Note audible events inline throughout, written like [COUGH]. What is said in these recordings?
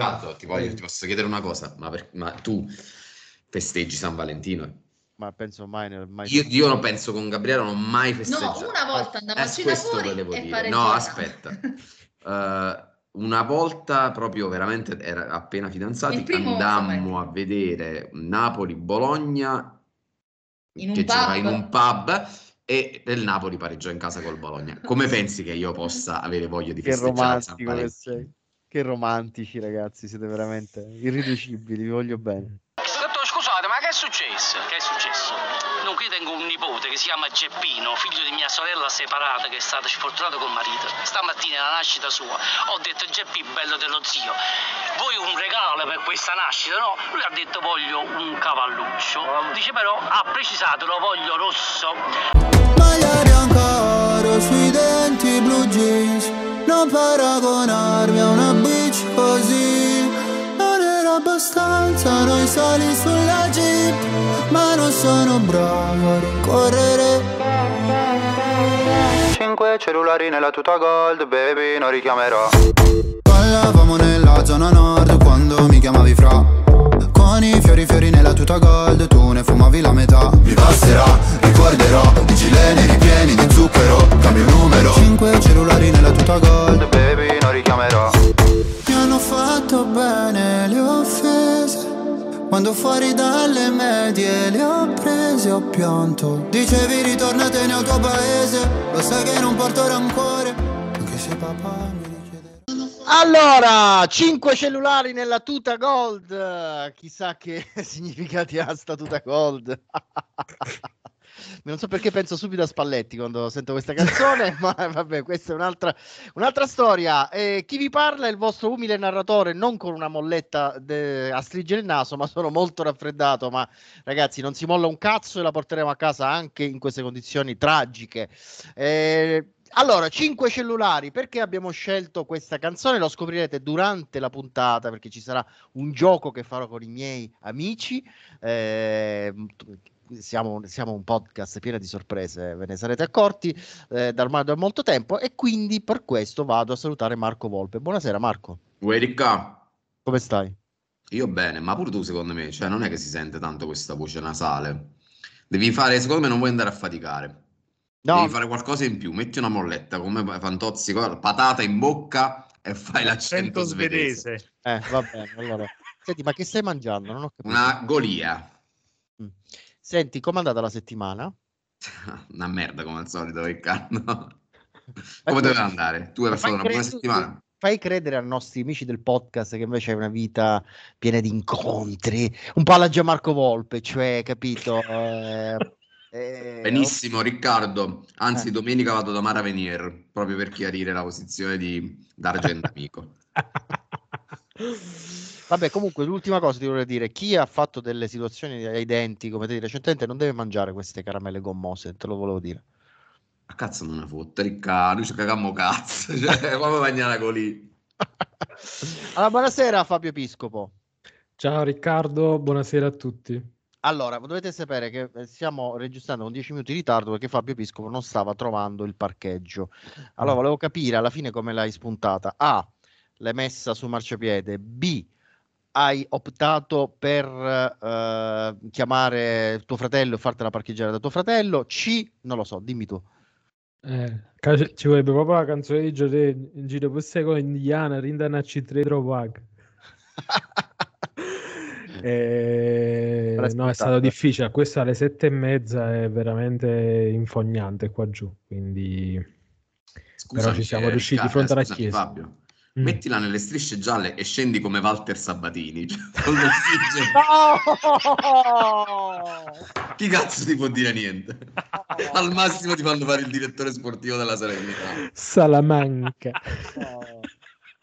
Esatto, ti, voglio, ti posso chiedere una cosa, ma, per, ma, tu festeggi San Valentino? Ma penso mai, mai io, io non penso con Gabriele, non ho mai festeggiato. No, una volta andavo a cena fuori dire. No, aspetta. uh, [LAUGHS] una volta proprio veramente era appena fidanzati, andammo a vedere Napoli-Bologna in che gioca in un pub e il Napoli pareggiò in casa col Bologna. Come pensi che io possa avere voglia di festeggiare San Valentino? Che romantici ragazzi, siete veramente irriducibili, vi voglio bene. Scusate, ma che è successo? Che è successo? Non qui tengo un nipote che si chiama Geppino, figlio di mia sorella separata che è stata sfortunata col marito. Stamattina alla nascita sua ho detto Geppi bello dello zio, vuoi un regalo per questa nascita? No, lui ha detto voglio un cavalluccio. Dice però ha precisato lo voglio rosso. Magliare ancora sui denti blu jeans, non paragonarmi a una bitch così. Non era abbastanza noi sali sulla jeep, ma non sono bravo a rincorrere. Cinque cellulari nella tuta gold, baby, non richiamerò. Ballavamo nella zona nord quando mi chiamavi fra Con i fiori fiori nella tuta gold Tu ne fumavi la metà Mi basterà, ricorderò Vigileni ripieni di 30 gol Baby non richiamerò. Mi hanno fatto bene le offese. Quando fuori dalle medie le ho prese ho pianto. Dicevi ritornate nel tuo paese. Lo sai che non porto rancore. Anche se papà mi allora, 5 cellulari nella tuta gold. Chissà che [LAUGHS] significati ha sta tuta gold. [LAUGHS] non so perché penso subito a Spalletti quando sento questa canzone, [LAUGHS] ma vabbè, questa è un'altra, un'altra storia. Eh, chi vi parla è il vostro umile narratore, non con una molletta de- a stringere il naso, ma sono molto raffreddato. Ma ragazzi, non si molla un cazzo e la porteremo a casa anche in queste condizioni tragiche. Eh, allora, 5 cellulari, perché abbiamo scelto questa canzone? Lo scoprirete durante la puntata perché ci sarà un gioco che farò con i miei amici. Eh, siamo, siamo, un podcast pieno di sorprese, ve ne sarete accorti eh, da ormai da molto tempo e quindi per questo vado a salutare Marco Volpe. Buonasera Marco. Uè ricca. Come stai? Io bene, ma pure tu secondo me, cioè non è che si sente tanto questa voce nasale. Devi fare, secondo me non vuoi andare a faticare. No. Devi fare qualcosa in più, metti una molletta come Fantozzi, patata in bocca e fai l'accento svedese. svedese. Eh, va bene, allora. Senti, ma che stai mangiando? Non ho capito. Una golia. Mm. Senti, com'è andata la settimana? [LAUGHS] una merda come al solito, Riccardo. [LAUGHS] come doveva andare? Tu hai passato una buona settimana? Fai credere ai nostri amici del podcast che invece hai una vita piena di incontri, un po' alla Gianmarco Volpe, cioè, capito? Eh, eh, [LAUGHS] Benissimo, Riccardo. Anzi, eh. domenica vado da Mara Venier proprio per chiarire la posizione di D'Argent Amico. Vabbè, comunque, l'ultima cosa ti volevo dire: chi ha fatto delle situazioni ai denti, come te recentemente, non deve mangiare queste caramelle gommose. Te lo volevo dire. A cazzo non ne fotte, Riccardo. Noi ci cagamo cazzo. [LAUGHS] Cioè, come mangiare così? [LAUGHS] allora, buonasera, Fabio Episcopo. Ciao Riccardo, buonasera a tutti. Allora, dovete sapere che eh, stiamo registrando con 10 minuti di ritardo perché Fabio Piscopo non stava trovando il parcheggio. Allora, mm. volevo capire alla fine come l'hai spuntata. A, l'hai messa su marciapiede. B, hai optato per uh, chiamare tuo fratello e fartela parcheggiare da tuo fratello. C, non lo so, dimmi tu. Eh, ci vorrebbe proprio la canzone di Giorgio in giro per secolo indiana, rindana C3 Trovag. [LAUGHS] Eh, no, è stato difficile. Questo alle sette e mezza è veramente infognante qua giù. Quindi, Scusa, però ci siamo eh, riusciti di fronte alla chiesa. Fabio, mm. mettila nelle strisce gialle e scendi come Walter Sabatini. Cioè, [LAUGHS] Chi cazzo ti può dire niente? Al massimo ti fanno fare il direttore sportivo della Serenità. Salamanca.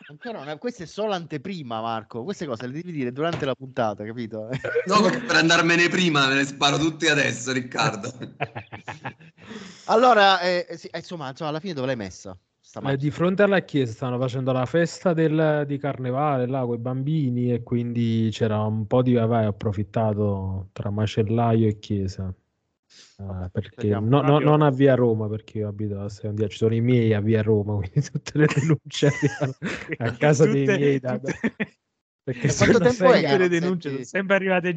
Ancora una, questa è solo anteprima, Marco. Queste cose le devi dire durante la puntata, capito? No, per andarmene prima me ne sparo tutti adesso, Riccardo. [LAUGHS] allora, eh, sì, eh, insomma, insomma, alla fine dove l'hai messa? Eh, di fronte alla chiesa stanno facendo la festa del, di carnevale là con i bambini e quindi c'era un po' di vai approfittato tra macellaio e chiesa. Uh, perché no, no, non a via Roma perché io abito a Secondia, ci sono i miei a via Roma, [LAUGHS] quindi tutte le denunce a [LAUGHS] casa tutte, dei miei da, tutte, [LAUGHS] Perché quanto tempo è? Le denunce sono sempre arrivate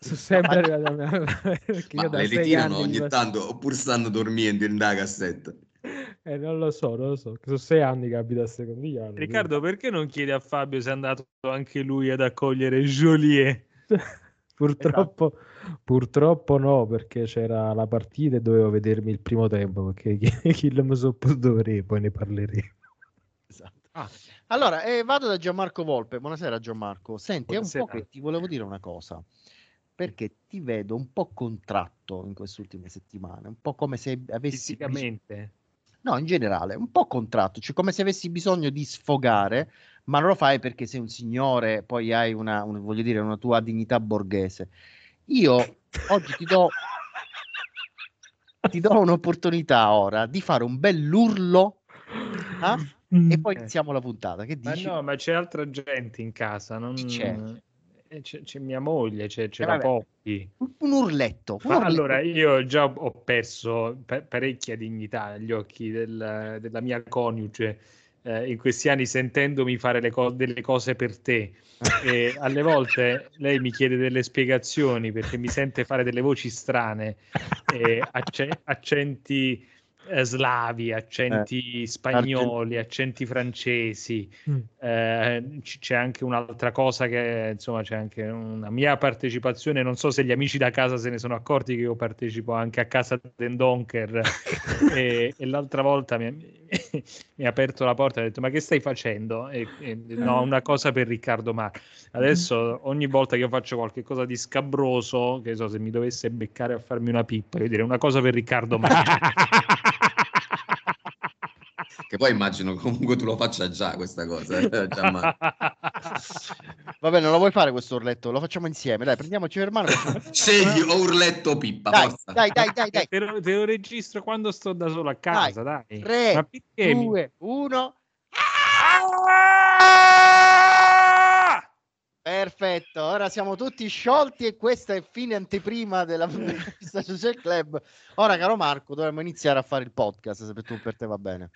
sono sempre arrivate a me. Ma le ritirano ogni tanto oppure stanno dormendo in da cassetta. [LAUGHS] Eh, non lo so, non lo so. Sono sei anni che abita a Secondigliano. Riccardo, quindi... perché non chiedi a Fabio se è andato anche lui ad accogliere Joliet? [LAUGHS] purtroppo, esatto. purtroppo no, perché c'era la partita e dovevo vedermi il primo tempo, perché chi, [LAUGHS] chi lo mi so vedere, poi ne parleremo. Esatto. Ah. Allora, eh, vado da Gianmarco Volpe. Buonasera Gianmarco. Senti, Buonasera. è un po' che ti volevo dire una cosa perché ti vedo un po' contratto in queste ultime settimane, un po' come se avessi... Fisicamente? No, in generale, un po' contratto, cioè come se avessi bisogno di sfogare, ma non lo fai perché sei un signore, poi hai una, una voglio dire, una tua dignità borghese. Io oggi ti do, ti do un'opportunità ora di fare un bell'urlo eh? e poi iniziamo la puntata. Che dici? Ma no, ma c'è altra gente in casa, non... C'è c'è, c'è, mia moglie, c'è, c'è eh, la Poppy. Un urletto. Un urletto. Allora, io già ho perso pa- parecchia dignità agli occhi del, della mia coniuge eh, in questi anni sentendomi fare co- delle cose per te. [LAUGHS] e alle volte lei mi chiede delle spiegazioni perché mi sente fare delle voci strane, acc- accenti eh, slavi, accenti eh, spagnoli, accenti francesi. Mm. Eh, c- c'è anche un'altra cosa che insomma c'è anche una mia partecipazione. Non so se gli amici da casa se ne sono accorti che io partecipo anche a casa Dendonker. [LAUGHS] e, e l'altra volta mi, [LAUGHS] mi, ha aperto la porta e ha detto: Ma che stai facendo? E, e, no, una cosa per Riccardo Mar. Adesso ogni volta che io faccio qualche cosa di scabroso, che so se mi dovesse beccare a farmi una pippa, io direi una cosa per Riccardo Mar. [LAUGHS] che poi immagino [LAUGHS] comunque tu lo faccia già questa cosa. Eh? [LAUGHS] Vabbè, non lo vuoi fare questo urletto? Lo facciamo insieme, dai, prendiamoci per mano. [LAUGHS] Scegli o urletto pippa, dai, forza. Dai, dai, dai, dai. Te lo, te lo, registro quando sto da solo a casa, dai. dai. 3, 2, 1. Perfetto, ora siamo tutti sciolti e questa è fine anteprima della Social Club. Ora, caro Marco, dovremmo iniziare a fare il podcast se per tu per te va bene.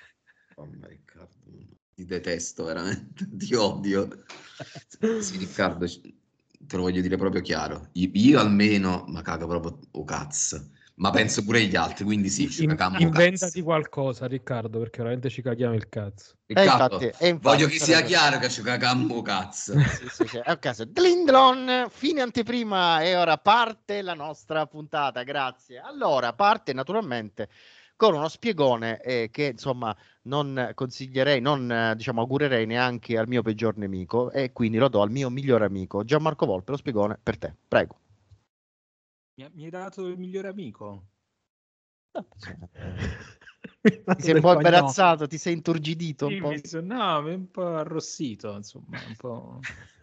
Oh, Riccardo, ti detesto veramente, [LAUGHS] ti odio. Sì, Riccardo, te lo voglio dire proprio chiaro. Io, io almeno, ma cago proprio o oh, cazzo ma penso pure gli altri, quindi sì, ci caghiamo Inventati cazzo. qualcosa, Riccardo, perché veramente ci caghiamo il cazzo. Riccardo, eh, infatti, infatti, voglio che sia chiaro che ci caghiamo cazzo. sì, sì, sì. È un caso. Fine anteprima e ora parte la nostra puntata, grazie. Allora, parte naturalmente con uno spiegone eh, che insomma non consiglierei, non diciamo augurerei neanche al mio peggior nemico e quindi lo do al mio migliore amico Gianmarco Volpe, lo spiegone per te, prego. Mi, mi hai dato il migliore amico. [LAUGHS] ti sei un po' imbarazzato, ti sei inturgidito sì, un po'. Sono, no, un po' arrossito, insomma, un po'... [LAUGHS]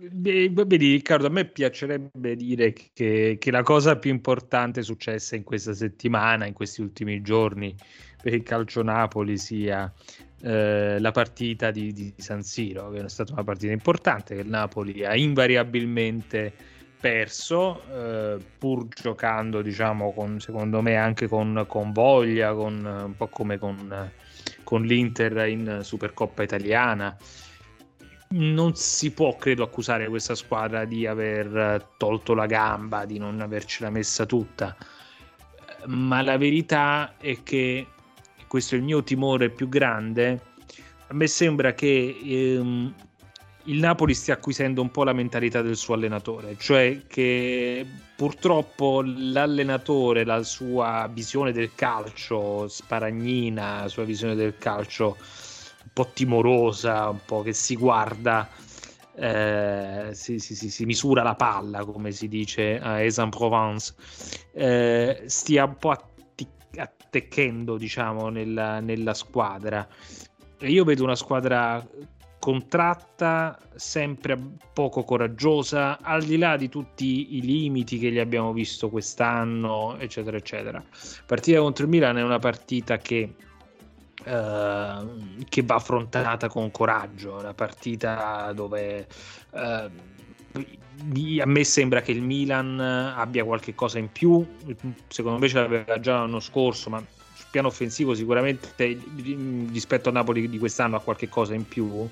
Vedi Riccardo, a me piacerebbe dire che, che, la cosa più importante successa in questa settimana, in questi ultimi giorni per il calcio Napoli sia eh, la partita di, di, San Siro, che è stata una partita importante che il Napoli ha invariabilmente perso, eh, pur giocando, diciamo, con, secondo me anche con, con voglia, con, un po' come con, con l'Inter in Supercoppa italiana. Non si può, credo, accusare questa squadra di aver tolto la gamba, di non avercela messa tutta. Ma la verità è che questo è il mio timore più grande. A me sembra che ehm, il Napoli stia acquisendo un po' la mentalità del suo allenatore, cioè che purtroppo l'allenatore, la sua visione del calcio sparagnina, la sua visione del calcio po' timorosa, un po' che si guarda, eh, si, si, si, si, misura la palla, come si dice a Aix-en-Provence, eh, stia un po' attecchendo, diciamo, nella, nella squadra. E io vedo una squadra contratta, sempre poco coraggiosa, al di là di tutti i limiti che gli abbiamo visto quest'anno, eccetera, eccetera. Partita contro il Milan è una partita che, eh, che va affrontata con coraggio, una partita dove eh, a me sembra che il Milan abbia qualche cosa in più, secondo me ce l'aveva già l'anno scorso, ma piano offensivo sicuramente rispetto a Napoli di quest'anno ha qualche cosa in più.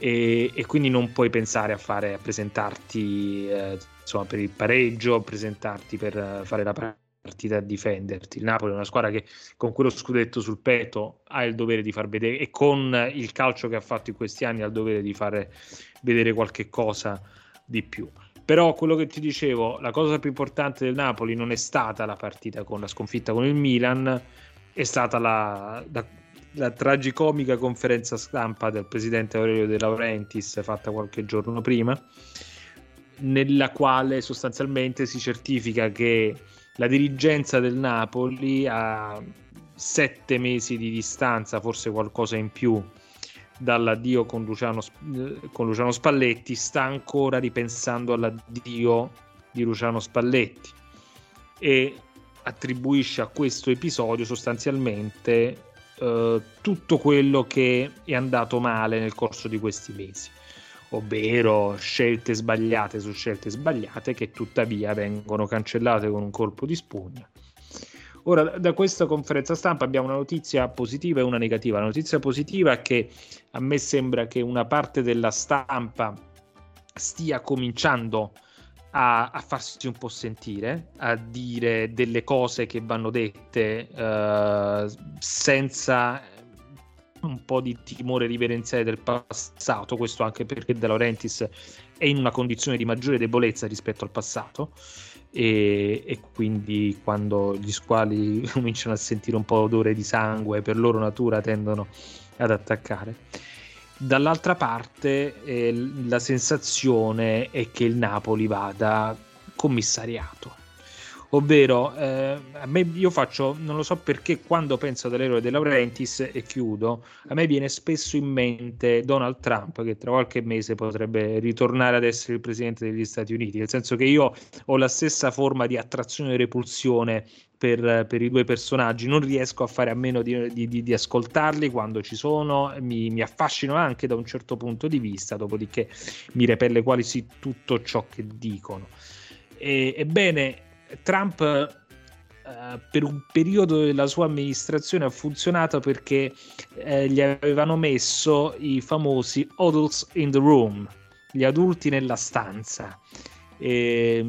E, e, quindi non puoi pensare a, fare, a presentarti eh, insomma, per il pareggio, a presentarti per fare la partita a difenderti. Il Napoli è una squadra che con quello scudetto sul petto ha il dovere di far vedere e con il calcio che ha fatto in questi anni ha il dovere di fare vedere qualche cosa di più. Però quello che ti dicevo, la cosa più importante del Napoli non è stata la partita con la sconfitta con il Milan, è stata la, la, la tragicomica conferenza stampa del presidente Aurelio De Laurentiis fatta qualche giorno prima, nella quale sostanzialmente si certifica che la dirigenza del Napoli a sette mesi di distanza, forse qualcosa in più dall'addio con Luciano, con Luciano Spalletti, sta ancora ripensando all'addio di Luciano Spalletti e attribuisce a questo episodio sostanzialmente eh, tutto quello che è andato male nel corso di questi mesi, ovvero scelte sbagliate su scelte sbagliate che tuttavia vengono cancellate con un colpo di spugna Ora, da questa conferenza stampa abbiamo una notizia positiva e una negativa. La notizia positiva è che a me sembra che una parte della stampa stia cominciando a, a farsi un po' sentire, a dire delle cose che vanno dette uh, senza un po' di timore riverenziale del passato, questo anche perché De Laurentiis è in una condizione di maggiore debolezza rispetto al passato e, e, quindi quando gli squali [LAUGHS] cominciano a sentire un po' odore di sangue per loro natura tendono ad attaccare. Dall'altra parte eh, la sensazione è che il Napoli vada commissariato ovvero eh, a me io faccio non lo so perché quando penso all'eroe De Laurentiis e chiudo a me viene spesso in mente Donald Trump che tra qualche mese potrebbe ritornare ad essere il presidente degli Stati Uniti. Nel senso che io ho la stessa forma di attrazione e repulsione per, per, i due personaggi, non riesco a fare a meno di, di, di, di ascoltarli quando ci sono, mi, mi, affascino anche da un certo punto di vista, dopodiché mi repelle quasi tutto ciò che dicono. E, ebbene, Trump uh, per un periodo della sua amministrazione ha funzionato perché uh, gli avevano messo i famosi adults in the room, gli adulti nella stanza. E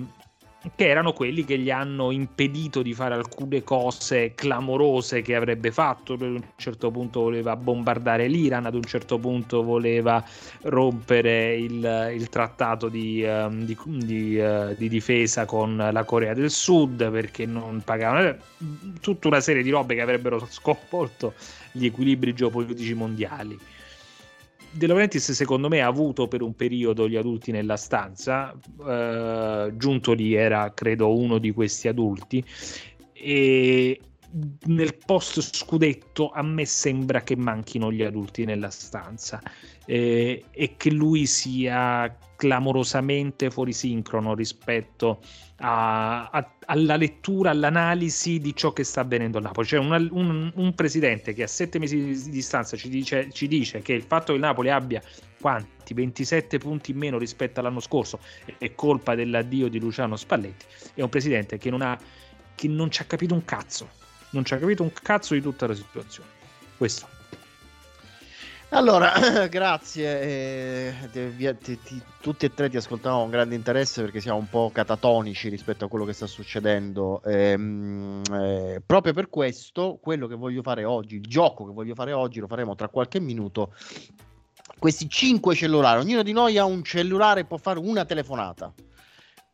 che erano quelli che gli hanno impedito di fare alcune cose clamorose che avrebbe fatto. Ad un certo punto voleva bombardare l'Iran, ad un certo punto voleva rompere il, il trattato di, um, di, di, uh, di, difesa con la Corea del Sud perché non pagavano eh, tutta una serie di robe che avrebbero sconvolto gli equilibri geopolitici mondiali. De Laurentiis secondo me ha avuto per un periodo gli adulti nella stanza, eh, Giuntoli era credo uno di questi adulti e nel post scudetto a me sembra che manchino gli adulti nella stanza eh, e che lui sia clamorosamente fuori sincrono rispetto a, a, alla lettura, all'analisi di ciò che sta avvenendo a Napoli. C'è una, un, un, presidente che a sette mesi di distanza ci dice, ci dice, che il fatto che il Napoli abbia quanti 27 punti in meno rispetto all'anno scorso è colpa dell'addio di Luciano Spalletti. È un presidente che non, ha, che non ci ha capito un cazzo, non ci ha capito un cazzo di tutta la situazione. Questo. Allora, [CLEARS THROAT] grazie. Eh, ti, ti, ti, tutti e tre ti ascoltavamo con grande interesse perché siamo un po' catatonici rispetto a quello che sta succedendo. Ehm, eh, proprio per questo, quello che voglio fare oggi, il gioco che voglio fare oggi, lo faremo tra qualche minuto. Questi cinque cellulari, ognuno di noi ha un cellulare e può fare una telefonata.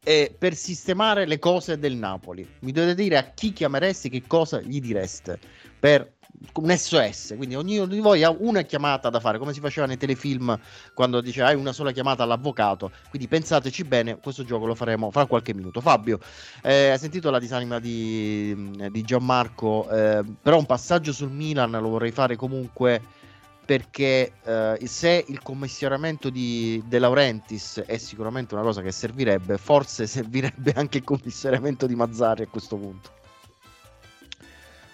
E per sistemare le cose del Napoli, mi dovete dire a chi chiameresti, che cosa gli direste per un SOS, quindi ognuno di voi ha una chiamata da fare, come si faceva nei telefilm quando dice hai una sola chiamata all'avvocato, quindi pensateci bene, questo gioco lo faremo fra qualche minuto. Fabio, eh, hai sentito la disanima di, di Gianmarco, eh, però un passaggio sul Milan lo vorrei fare comunque perché eh, se il commissionamento di De Laurentiis è sicuramente una cosa che servirebbe, forse servirebbe [LAUGHS] anche il commissionamento di Mazzari a questo punto.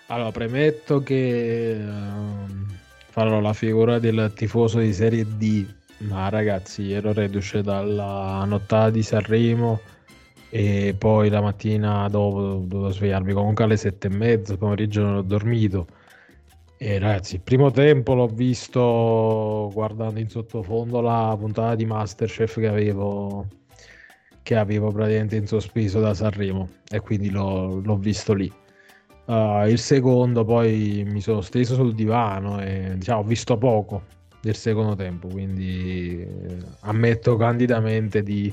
Allora, premetto che uh, farò la figura del tifoso di Serie D, ma ragazzi, ero reduce dalla nottata di Sanremo e poi la mattina dopo dovevo svegliarmi comunque alle sette e mezza, pomeriggio non ho dormito Eh, ragazzi, il primo tempo l'ho visto guardando in sottofondo la puntata di Masterchef che avevo, che avevo praticamente in sospeso da Sanremo e quindi l'ho, l'ho visto lì. Uh, il secondo poi mi sono steso sul divano e diciamo, ho visto poco del secondo tempo, quindi eh, ammetto candidamente di,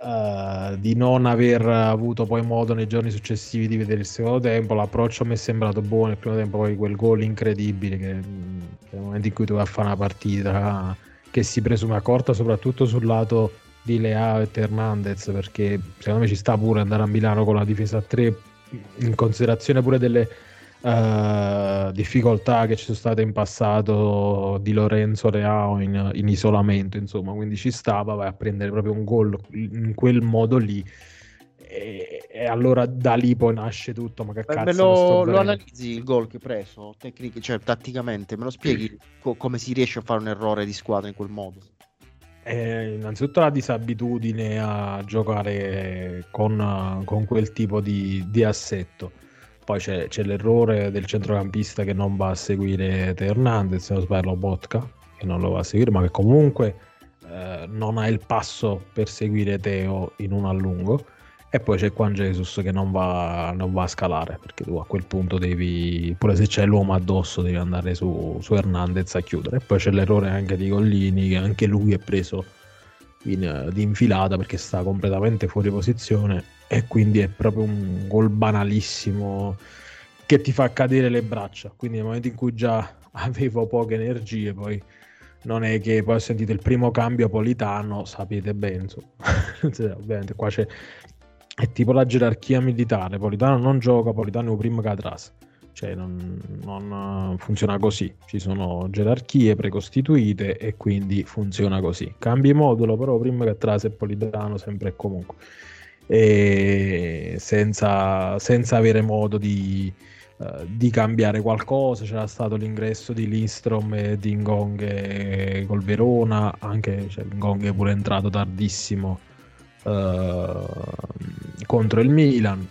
uh, di non aver avuto poi modo nei giorni successivi di vedere il secondo tempo. L'approccio mi è sembrato buono il primo tempo, poi quel gol incredibile che, che nel momento in cui tu vai a fare una partita che si presume corta soprattutto sul lato di Leao e Hernandez perché secondo me ci sta pure andare a Milano con la difesa a 3 in considerazione pure delle uh, difficoltà che ci sono state in passato di Lorenzo Reao in, in, isolamento, insomma, quindi ci stava, vai a prendere proprio un gol in quel modo lì. E, e allora da lì poi nasce tutto. Ma che Beh, cazzo lo, lo analizzi il gol che hai preso, tecnic- cioè tatticamente, me lo spieghi co- come si riesce a fare un errore di squadra in quel modo? Eh, innanzitutto la disabitudine a giocare con, con quel tipo di, di assetto poi c'è, c'è, l'errore del centrocampista che non va a seguire Teo Hernandez, se non sbaglio Botka, che non lo va a seguire, ma che comunque eh, non ha il passo per seguire Teo in un allungo. E poi c'è Juan Jesus che non va, non va, a scalare, perché tu a quel punto devi, pure se c'è l'uomo addosso, devi andare su, su Hernandez a chiudere. E poi c'è l'errore anche di Collini, che anche lui è preso in, di infilata perché sta completamente fuori posizione e quindi è proprio un gol banalissimo che ti fa cadere le braccia. Quindi nel momento in cui già [LAUGHS] avevo poche energie, poi non è che poi ho sentito il primo cambio Politano, sapete bene, cioè, [LAUGHS] ovviamente qua c'è è tipo la gerarchia militare, Politano non gioca, Politano è il primo che. Cioè non, non, funziona così, ci sono gerarchie precostituite e quindi funziona così. Cambi modulo, però prima che atrás è Politano sempre e comunque e senza, senza avere modo di, uh, di, cambiare qualcosa. C'era stato l'ingresso di Lindstrom e di Ngong col Verona, anche cioè, Ngong è pure entrato tardissimo uh, contro il Milan.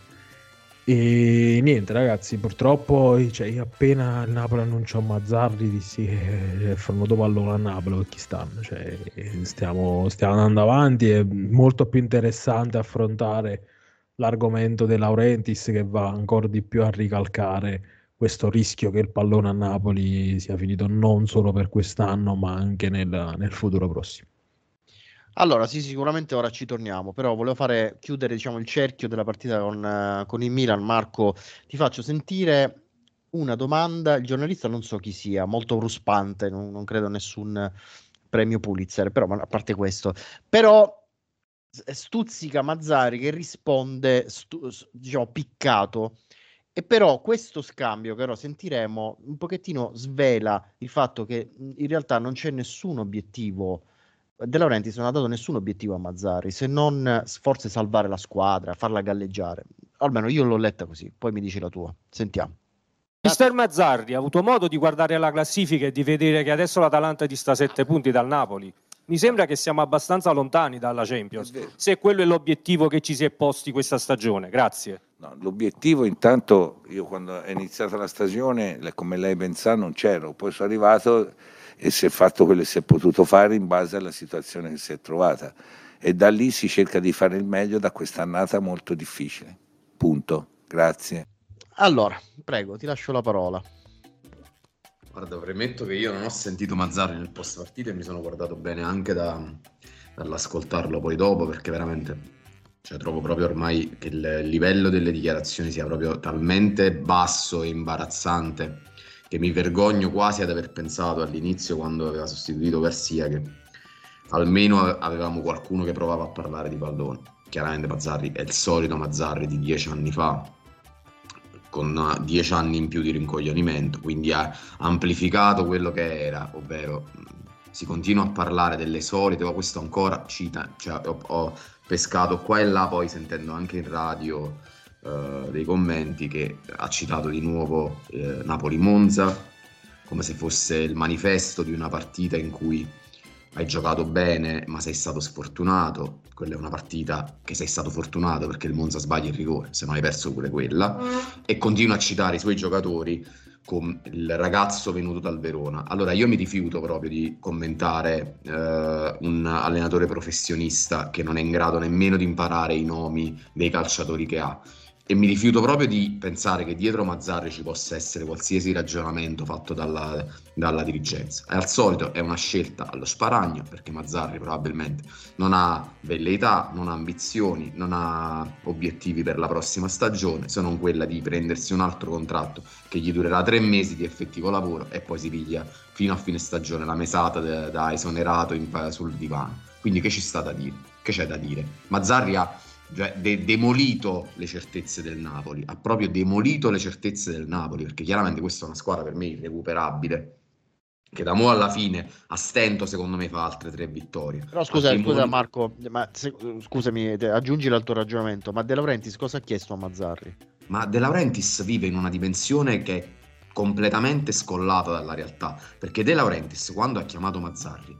E niente, ragazzi, purtroppo cioè, io appena il Napoli annunciò Mazzarri dissi che è formato pallone a Napoli per chi stanno. Cioè, stiamo, stiamo andando avanti, è molto più interessante affrontare l'argomento De Laurentiis che va ancora di più a ricalcare questo rischio che il pallone a Napoli sia finito non solo per quest'anno, ma anche nel, nel futuro prossimo. Allora, sì, sicuramente ora ci torniamo, però volevo fare chiudere diciamo, il cerchio della partita con, uh, con il Milan. Marco, ti faccio sentire una domanda. Il giornalista non so chi sia, molto ruspante, non, non credo nessun premio Pulitzer, però a parte questo, però stuzzica Mazzari che risponde stu- diciamo piccato e però questo scambio che ora sentiremo un pochettino svela il fatto che in realtà non c'è nessun obiettivo De Laurentiis non ha dato nessun obiettivo a Mazzari se non forse salvare la squadra, farla galleggiare. Almeno io l'ho letta così, poi mi dici la tua. Sentiamo. Mister Mazzarri ha avuto modo di guardare la classifica e di vedere che adesso l'Atalanta dista 7 punti dal Napoli. Mi sembra che siamo abbastanza lontani dalla Champions, se quello è l'obiettivo che ci si è posti questa stagione. Grazie. No, l'obiettivo intanto, io quando è iniziata la stagione, come lei pensa, non c'ero, poi sono arrivato e si è fatto quello che si è potuto fare in base alla situazione che si è trovata e da lì si cerca di fare il meglio da questa annata molto difficile. Punto. Grazie. Allora, prego, ti lascio la parola. Guarda, premetto che io non ho sentito Mazzarri nel post partita e mi sono guardato bene anche da, dall'ascoltarlo poi dopo perché veramente cioè, trovo proprio ormai che il livello delle dichiarazioni sia proprio talmente basso e imbarazzante che mi vergogno quasi ad aver pensato all'inizio quando aveva sostituito Garcia che almeno avevamo qualcuno che provava a parlare di pallone. Chiaramente Mazzarri è il solito Mazzarri di dieci anni fa, con dieci anni in più di rincoglionimento, quindi ha amplificato quello che era, ovvero si continua a parlare delle solite, ma questo ancora cita, cioè, ho, ho pescato qua e là, poi sentendo anche in radio eh, dei commenti che ha citato di nuovo eh, Napoli-Monza come se fosse il manifesto di una partita in cui hai giocato bene ma sei stato sfortunato, quella è una partita che sei stato fortunato perché il Monza sbaglia il rigore, se non hai perso pure quella, e continua a citare i suoi giocatori con il ragazzo venuto dal Verona. Allora io mi rifiuto proprio di commentare eh, un allenatore professionista che non è in grado nemmeno di imparare i nomi dei calciatori che ha e mi rifiuto proprio di pensare che dietro Mazzarri ci possa essere qualsiasi ragionamento fatto dalla, dalla dirigenza. Al solito è una scelta allo sparagno perché Mazzarri probabilmente non ha velleità, non ha ambizioni, non ha obiettivi per la prossima stagione, se non quella di prendersi un altro contratto che gli durerà tre mesi di effettivo lavoro e poi si piglia fino a fine stagione la mesata de, da esonerato in, sul divano. Quindi che ci sta da dire? Che c'è da dire? Mazzarri ha cioè, de- demolito le certezze del Napoli, ha proprio demolito le certezze del Napoli, perché chiaramente questa è una squadra per me irrecuperabile, che da mo' alla fine a stento secondo me fa altre tre vittorie. Però scusa, scusa modi... Marco, ma se, scusami, aggiungi al tuo ragionamento, ma De Laurentiis cosa ha chiesto a Mazzarri? Ma De Laurentiis vive in una dimensione che è completamente scollata dalla realtà, perché De Laurentiis quando ha chiamato Mazzarri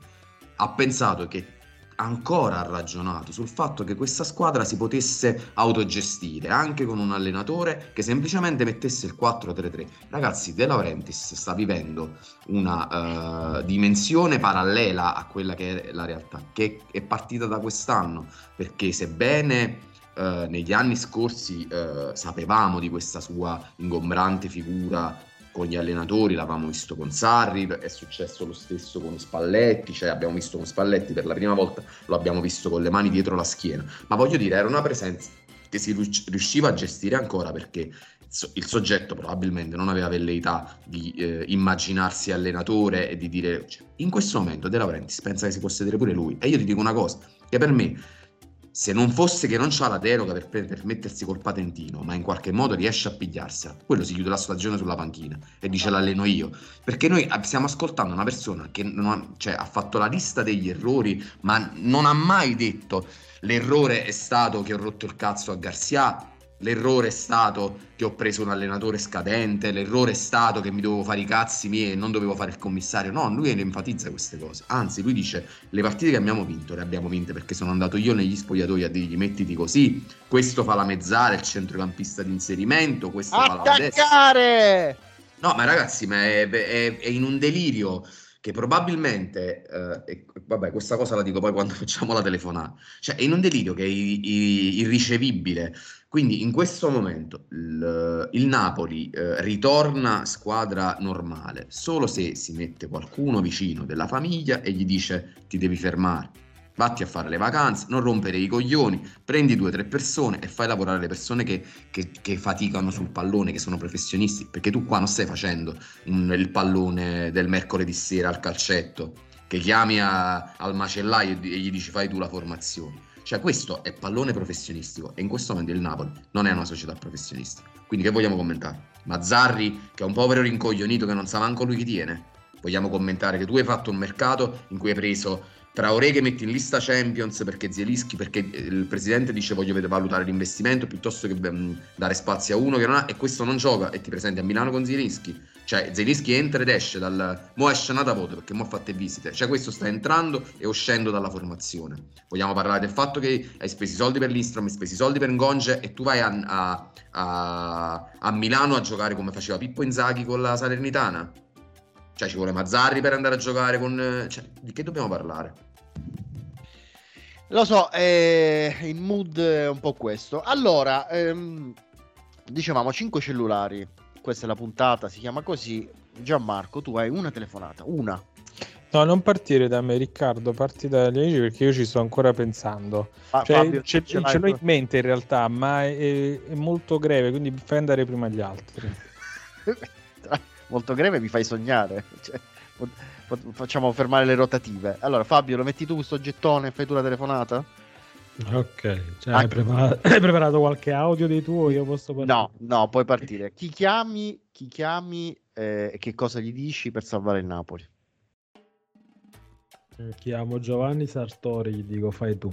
ha pensato che ancora ragionato sul fatto che questa squadra si potesse autogestire anche con un allenatore che semplicemente mettesse il 4-3-3. Ragazzi, De Laurentiis sta vivendo una uh, dimensione parallela a quella che è la realtà, che è partita da quest'anno, perché sebbene uh, negli anni scorsi uh, sapevamo di questa sua ingombrante figura con gli allenatori, l'avevamo visto con Sarri, è successo lo stesso con Spalletti, cioè abbiamo visto con Spalletti per la prima volta, lo abbiamo visto con le mani dietro la schiena, ma voglio dire, era una presenza che si riusciva a gestire ancora perché il soggetto probabilmente non aveva velleità di eh, immaginarsi allenatore e di dire cioè, in questo momento De Laurentiis pensa che si possa dire pure lui. E io ti dico una cosa che per me se non fosse che non c'ha la deroga per, per, mettersi col patentino, ma in qualche modo riesce a pigliarsela, quello si chiude la stagione sulla panchina e dice l'alleno io. Perché noi stiamo ascoltando una persona che ha, cioè, ha fatto la lista degli errori, ma non ha mai detto l'errore è stato che ho rotto il cazzo a Garcia L'errore è stato che ho preso un allenatore scadente, l'errore è stato che mi dovevo fare i cazzi miei e non dovevo fare il commissario. No, lui enfatizza queste cose. Anzi, lui dice: Le partite che abbiamo vinto, le abbiamo vinte perché sono andato io negli spogliatoi a dirgli mettiti così. Questo fa la mezzala, il centrocampista di inserimento. Questo Attaccare! fa la destra. No, ma ragazzi, ma è, è, è in un delirio che probabilmente, eh, vabbè, questa cosa la dico poi quando [LAUGHS] facciamo la telefonata, cioè è in un delirio che è irricevibile. Quindi in questo momento il, il Napoli eh, ritorna squadra normale solo se si mette qualcuno vicino della famiglia e gli dice ti devi fermare vatti a fare le vacanze, non rompere i coglioni, prendi due o tre persone e fai lavorare le persone che, che, che, faticano sul pallone, che sono professionisti, perché tu qua non stai facendo un, il pallone del mercoledì sera al calcetto, che chiami a, al macellaio e gli dici fai tu la formazione. Cioè questo è pallone professionistico e in questo momento il Napoli non è una società professionistica. Quindi che vogliamo commentare? Mazzarri, che è un povero rincoglionito che non sa manco lui chi tiene? Vogliamo commentare che tu hai fatto un mercato in cui hai preso Traoré che metti in lista Champions perché Zielischi, perché il presidente dice voglio valutare l'investimento piuttosto che um, dare spazio a uno che non ha e questo non gioca e ti presenti a Milano con Zielischi. Cioè Zielischi entra ed esce dal... Mo esce nata voto perché mo ha fatto visite. Cioè questo sta entrando e uscendo dalla formazione. Vogliamo parlare del fatto che hai speso i soldi per l'Istrom, hai speso i soldi per Ngonge e tu vai a, a, a, a Milano a giocare come faceva Pippo Inzaghi con la Salernitana? Cioè ci vuole Mazzarri per andare a giocare con... Cioè, di che dobbiamo parlare? Lo so, eh, il mood è un po' questo. Allora, ehm, dicevamo 5 cellulari. Questa è la puntata, si chiama così. Gianmarco, tu hai una telefonata, una. No, non partire da me, Riccardo, parti dagli amici perché io ci sto ancora pensando. Fa- cioè, Fabio, ce, ce, ce l'ho in mente in realtà, ma è, è molto greve, quindi fai andare prima gli altri. [LAUGHS] molto greve mi fai sognare. Cioè, facciamo fermare le rotative. Allora, Fabio, lo metti tu questo gettone e fai tu la telefonata? Ok, cioè, hai, preparato, [LAUGHS] hai, preparato, qualche audio dei tuoi? Io posso partire? No, no, puoi partire. Chi chiami, chi chiami eh, e che cosa gli dici per salvare il Napoli? Eh, chiamo Giovanni Sartori, gli dico fai tu.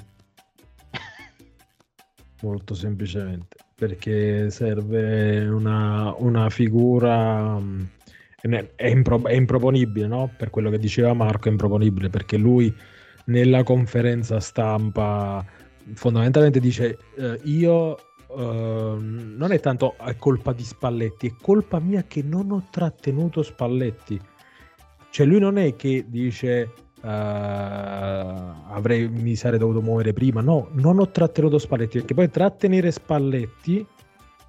[LAUGHS] Molto semplicemente, perché serve una, una figura... Um, è, impro- è improponibile, no? Per quello che diceva Marco, è improponibile perché lui nella conferenza stampa fondamentalmente dice: eh, Io uh, non è tanto colpa di Spalletti, è colpa mia che non ho trattenuto Spalletti. Cioè lui non è che dice uh, avrei, mi sarei dovuto muovere prima, no, non ho trattenuto Spalletti perché poi trattenere Spalletti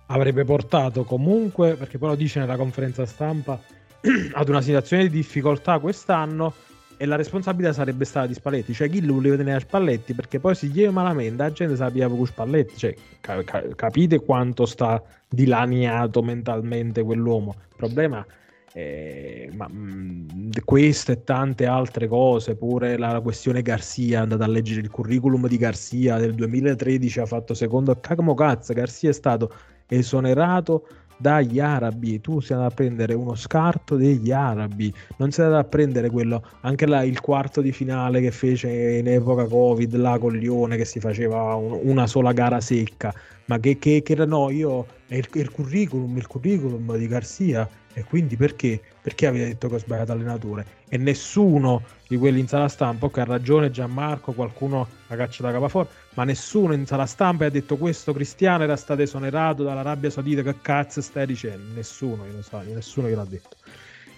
avrebbe portato comunque, perché poi lo dice nella conferenza stampa, [CLEARS THROAT] ad una situazione di difficoltà quest'anno e la responsabilità sarebbe stata di Spalletti, cioè chi lo voleva tenere a Spalletti? Perché poi si gli malamente la gente sapeva con Spalletti, cioè ca- ca- capite quanto sta dilaniato mentalmente quell'uomo. Il problema è ma, mh, questo e tante altre cose, pure la, la questione Garcia, andate a leggere il curriculum di Garcia del 2013, ha fatto secondo Cagmo Cazzo, Garcia è stato esonerato dagli arabi, tu sei andato a prendere uno scarto degli arabi, non sei andato a prendere quello, anche là il quarto di finale che fece in epoca Covid, là con Lione che si faceva un, una sola gara secca, ma che, che, che no, io è il, il curriculum, il curriculum di Garcia e quindi perché? Perché avete detto che ho sbagliato allenatore? E nessuno di quelli in sala stampa, che ha ragione Gianmarco, qualcuno la caccia da capa fuori, ma nessuno in sala stampa ha detto questo Cristiano era stato esonerato dall'Arabia Saudita, che cazzo stai dicendo? Nessuno glielo sa, nessuno gliel'ha detto.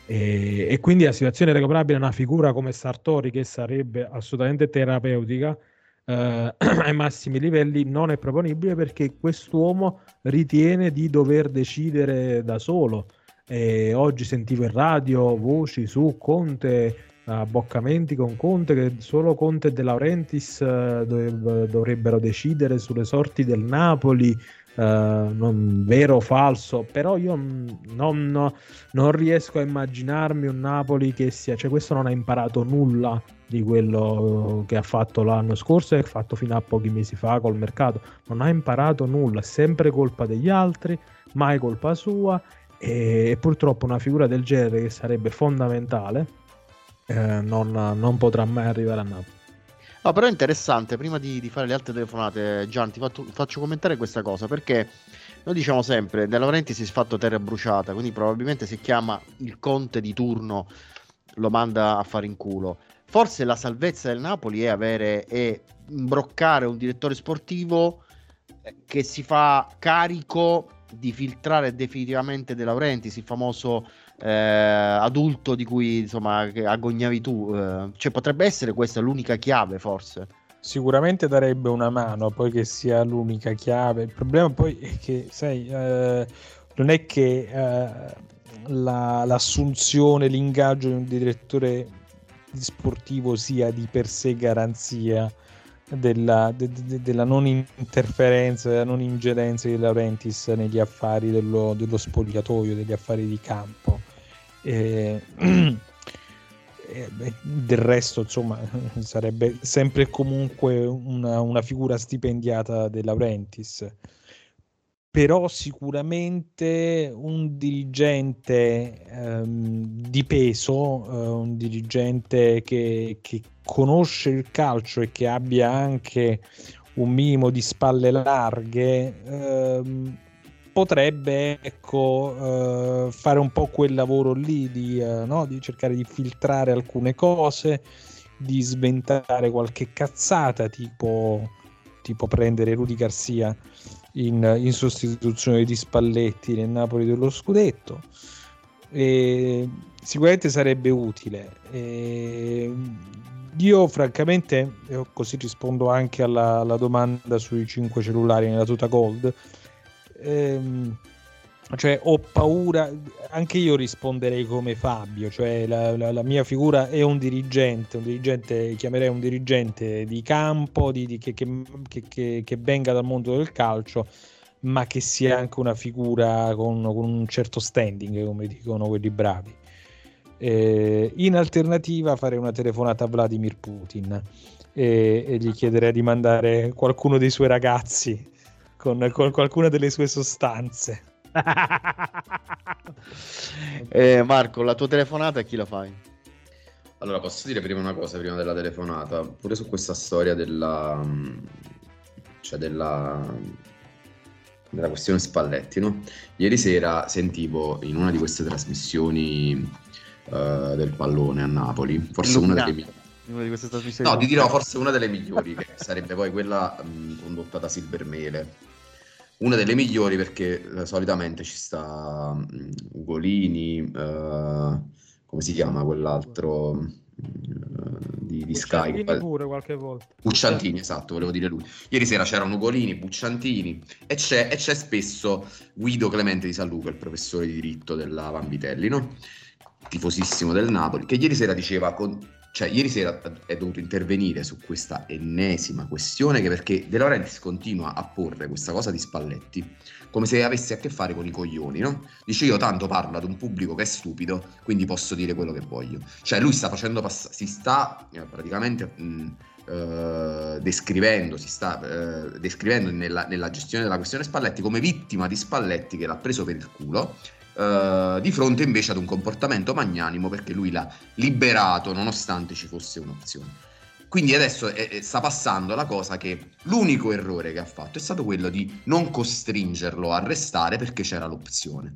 E, e quindi la situazione recuperabile è una figura come Sartori che sarebbe assolutamente terapeutica eh, [CLEARS THROAT] ai massimi livelli non è proponibile perché quest'uomo ritiene di dover decidere da solo e oggi sentivo in radio voci su Conte, abboccamenti con Conte, che solo Conte e De Laurentiis uh, dovrebbero decidere sulle sorti del Napoli. Uh, non, vero o falso, però io non, non, riesco a immaginarmi un Napoli che sia, cioè questo non ha imparato nulla di quello che ha fatto l'anno scorso e ha fatto fino a pochi mesi fa col mercato, non ha imparato nulla, è sempre colpa degli altri, mai colpa sua e purtroppo una figura del genere che sarebbe fondamentale eh, non, non, potrà mai arrivare a Napoli. No, però è interessante, prima di, di fare le altre telefonate, Gian, ti faccio, faccio, commentare questa cosa perché noi diciamo sempre, De Laurenti si è fatto terra bruciata, quindi probabilmente si chiama il conte di turno, lo manda a fare in culo. Forse la salvezza del Napoli è avere e imbroccare un direttore sportivo eh, che si fa carico di filtrare definitivamente De Laurentiis, il famoso eh, adulto di cui insomma agognavi tu. Eh, cioè, potrebbe essere questa l'unica chiave, forse. Sicuramente darebbe una mano, poi che sia l'unica chiave. Il problema poi è che, sai, eh, non è che eh, la, l'assunzione, l'ingaggio di un direttore sportivo sia di per sé garanzia della, de, de, della non interferenza, della non ingerenza di Laurentiis negli affari dello, dello spogliatoio, degli affari di campo. E, [CLEARS THROAT] e, del resto, insomma, [LAUGHS] sarebbe sempre e comunque una, una figura stipendiata di Laurentiis però sicuramente un dirigente ehm, di peso, eh, un dirigente che, che, conosce il calcio e che abbia anche un minimo di spalle larghe, ehm, potrebbe ecco, eh, fare un po' quel lavoro lì di, eh, no? di cercare di filtrare alcune cose, di sventare qualche cazzata, tipo, tipo prendere Rudy Garcia in, in sostituzione di Spalletti nel Napoli dello scudetto. E sicuramente sarebbe utile. E io francamente, così rispondo anche alla, alla, domanda sui 5 cellulari nella tuta gold, ehm, cioè ho paura, anche io risponderei come Fabio, cioè la, la, la, mia figura è un dirigente, un dirigente, chiamerei un dirigente di campo, di, di, che, che, che, che, venga dal mondo del calcio, ma che sia anche una figura con, con un certo standing, come dicono quelli bravi. Eh, in alternativa farei una telefonata a Vladimir Putin e, e gli chiederei di mandare qualcuno dei suoi ragazzi con, con qualcuna delle sue sostanze [LAUGHS] eh, Marco, la tua telefonata a chi la fai? Allora, posso dire prima una cosa, prima della telefonata, pure su questa storia della... cioè della... della questione Spalletti, no? Ieri sera sentivo in una di queste trasmissioni uh, del pallone a Napoli, forse una delle migliori. Una di queste trasmissioni no, ti dirò forse una delle migliori, [LAUGHS] che sarebbe poi quella mh, condotta da Silvermele una delle migliori perché eh, solitamente ci sta um, Ugolini, uh, come si chiama quell'altro uh, di, di Sky? pure qualche volta. Bucciantini, esatto, volevo dire lui. Ieri sera c'erano Ugolini, Bucciantini e c'è, e c'è spesso Guido Clemente di San Luca, il professore di diritto della Vanvitelli, no? tifosissimo del Napoli, che ieri sera diceva con cioè ieri sera è dovuto intervenire su questa ennesima questione che perché De Laurentiis continua a porre questa cosa di Spalletti come se avesse a che fare con i coglioni, no? Dice io tanto parlo ad un pubblico che è stupido, quindi posso dire quello che voglio. Cioè lui sta facendo passare, si sta eh, praticamente mh, eh, descrivendo, si sta eh, descrivendo nella, nella gestione della questione Spalletti come vittima di Spalletti che l'ha preso per il culo Uh, di fronte invece ad un comportamento magnanimo perché lui l'ha liberato nonostante ci fosse un'opzione. Quindi adesso è, è, sta passando la cosa che l'unico errore che ha fatto è stato quello di non costringerlo a restare perché c'era l'opzione.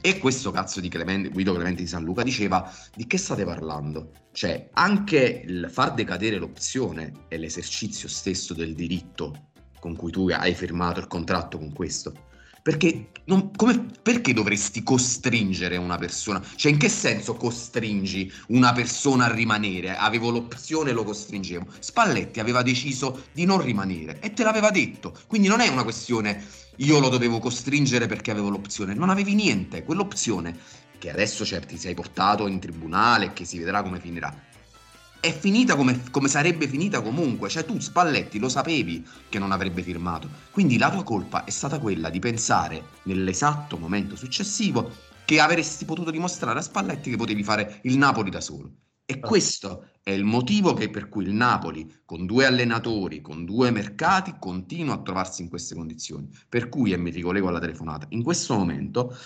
E questo cazzo di Clemente, Guido Clemente di San Luca diceva di che state parlando? Cioè anche il far decadere l'opzione è l'esercizio stesso del diritto con cui tu hai firmato il contratto con questo. Perché, non, come, perché dovresti costringere una persona? Cioè, in che senso costringi una persona a rimanere? Avevo l'opzione, lo costringevo. Spalletti aveva deciso di non rimanere e te l'aveva detto. Quindi non è una questione io lo dovevo costringere perché avevo l'opzione. Non avevi niente. Quell'opzione che adesso certi sei portato in tribunale e che si vedrà come finirà è finita come, come, sarebbe finita comunque. Cioè, tu Spalletti lo sapevi che non avrebbe firmato. Quindi la tua colpa è stata quella di pensare nell'esatto momento successivo che avresti potuto dimostrare a Spalletti che potevi fare il Napoli da solo. E ah. questo è il motivo che, per cui il Napoli, con due allenatori, con due mercati, continua a trovarsi in queste condizioni. Per cui, e mi ricollego alla telefonata, in questo momento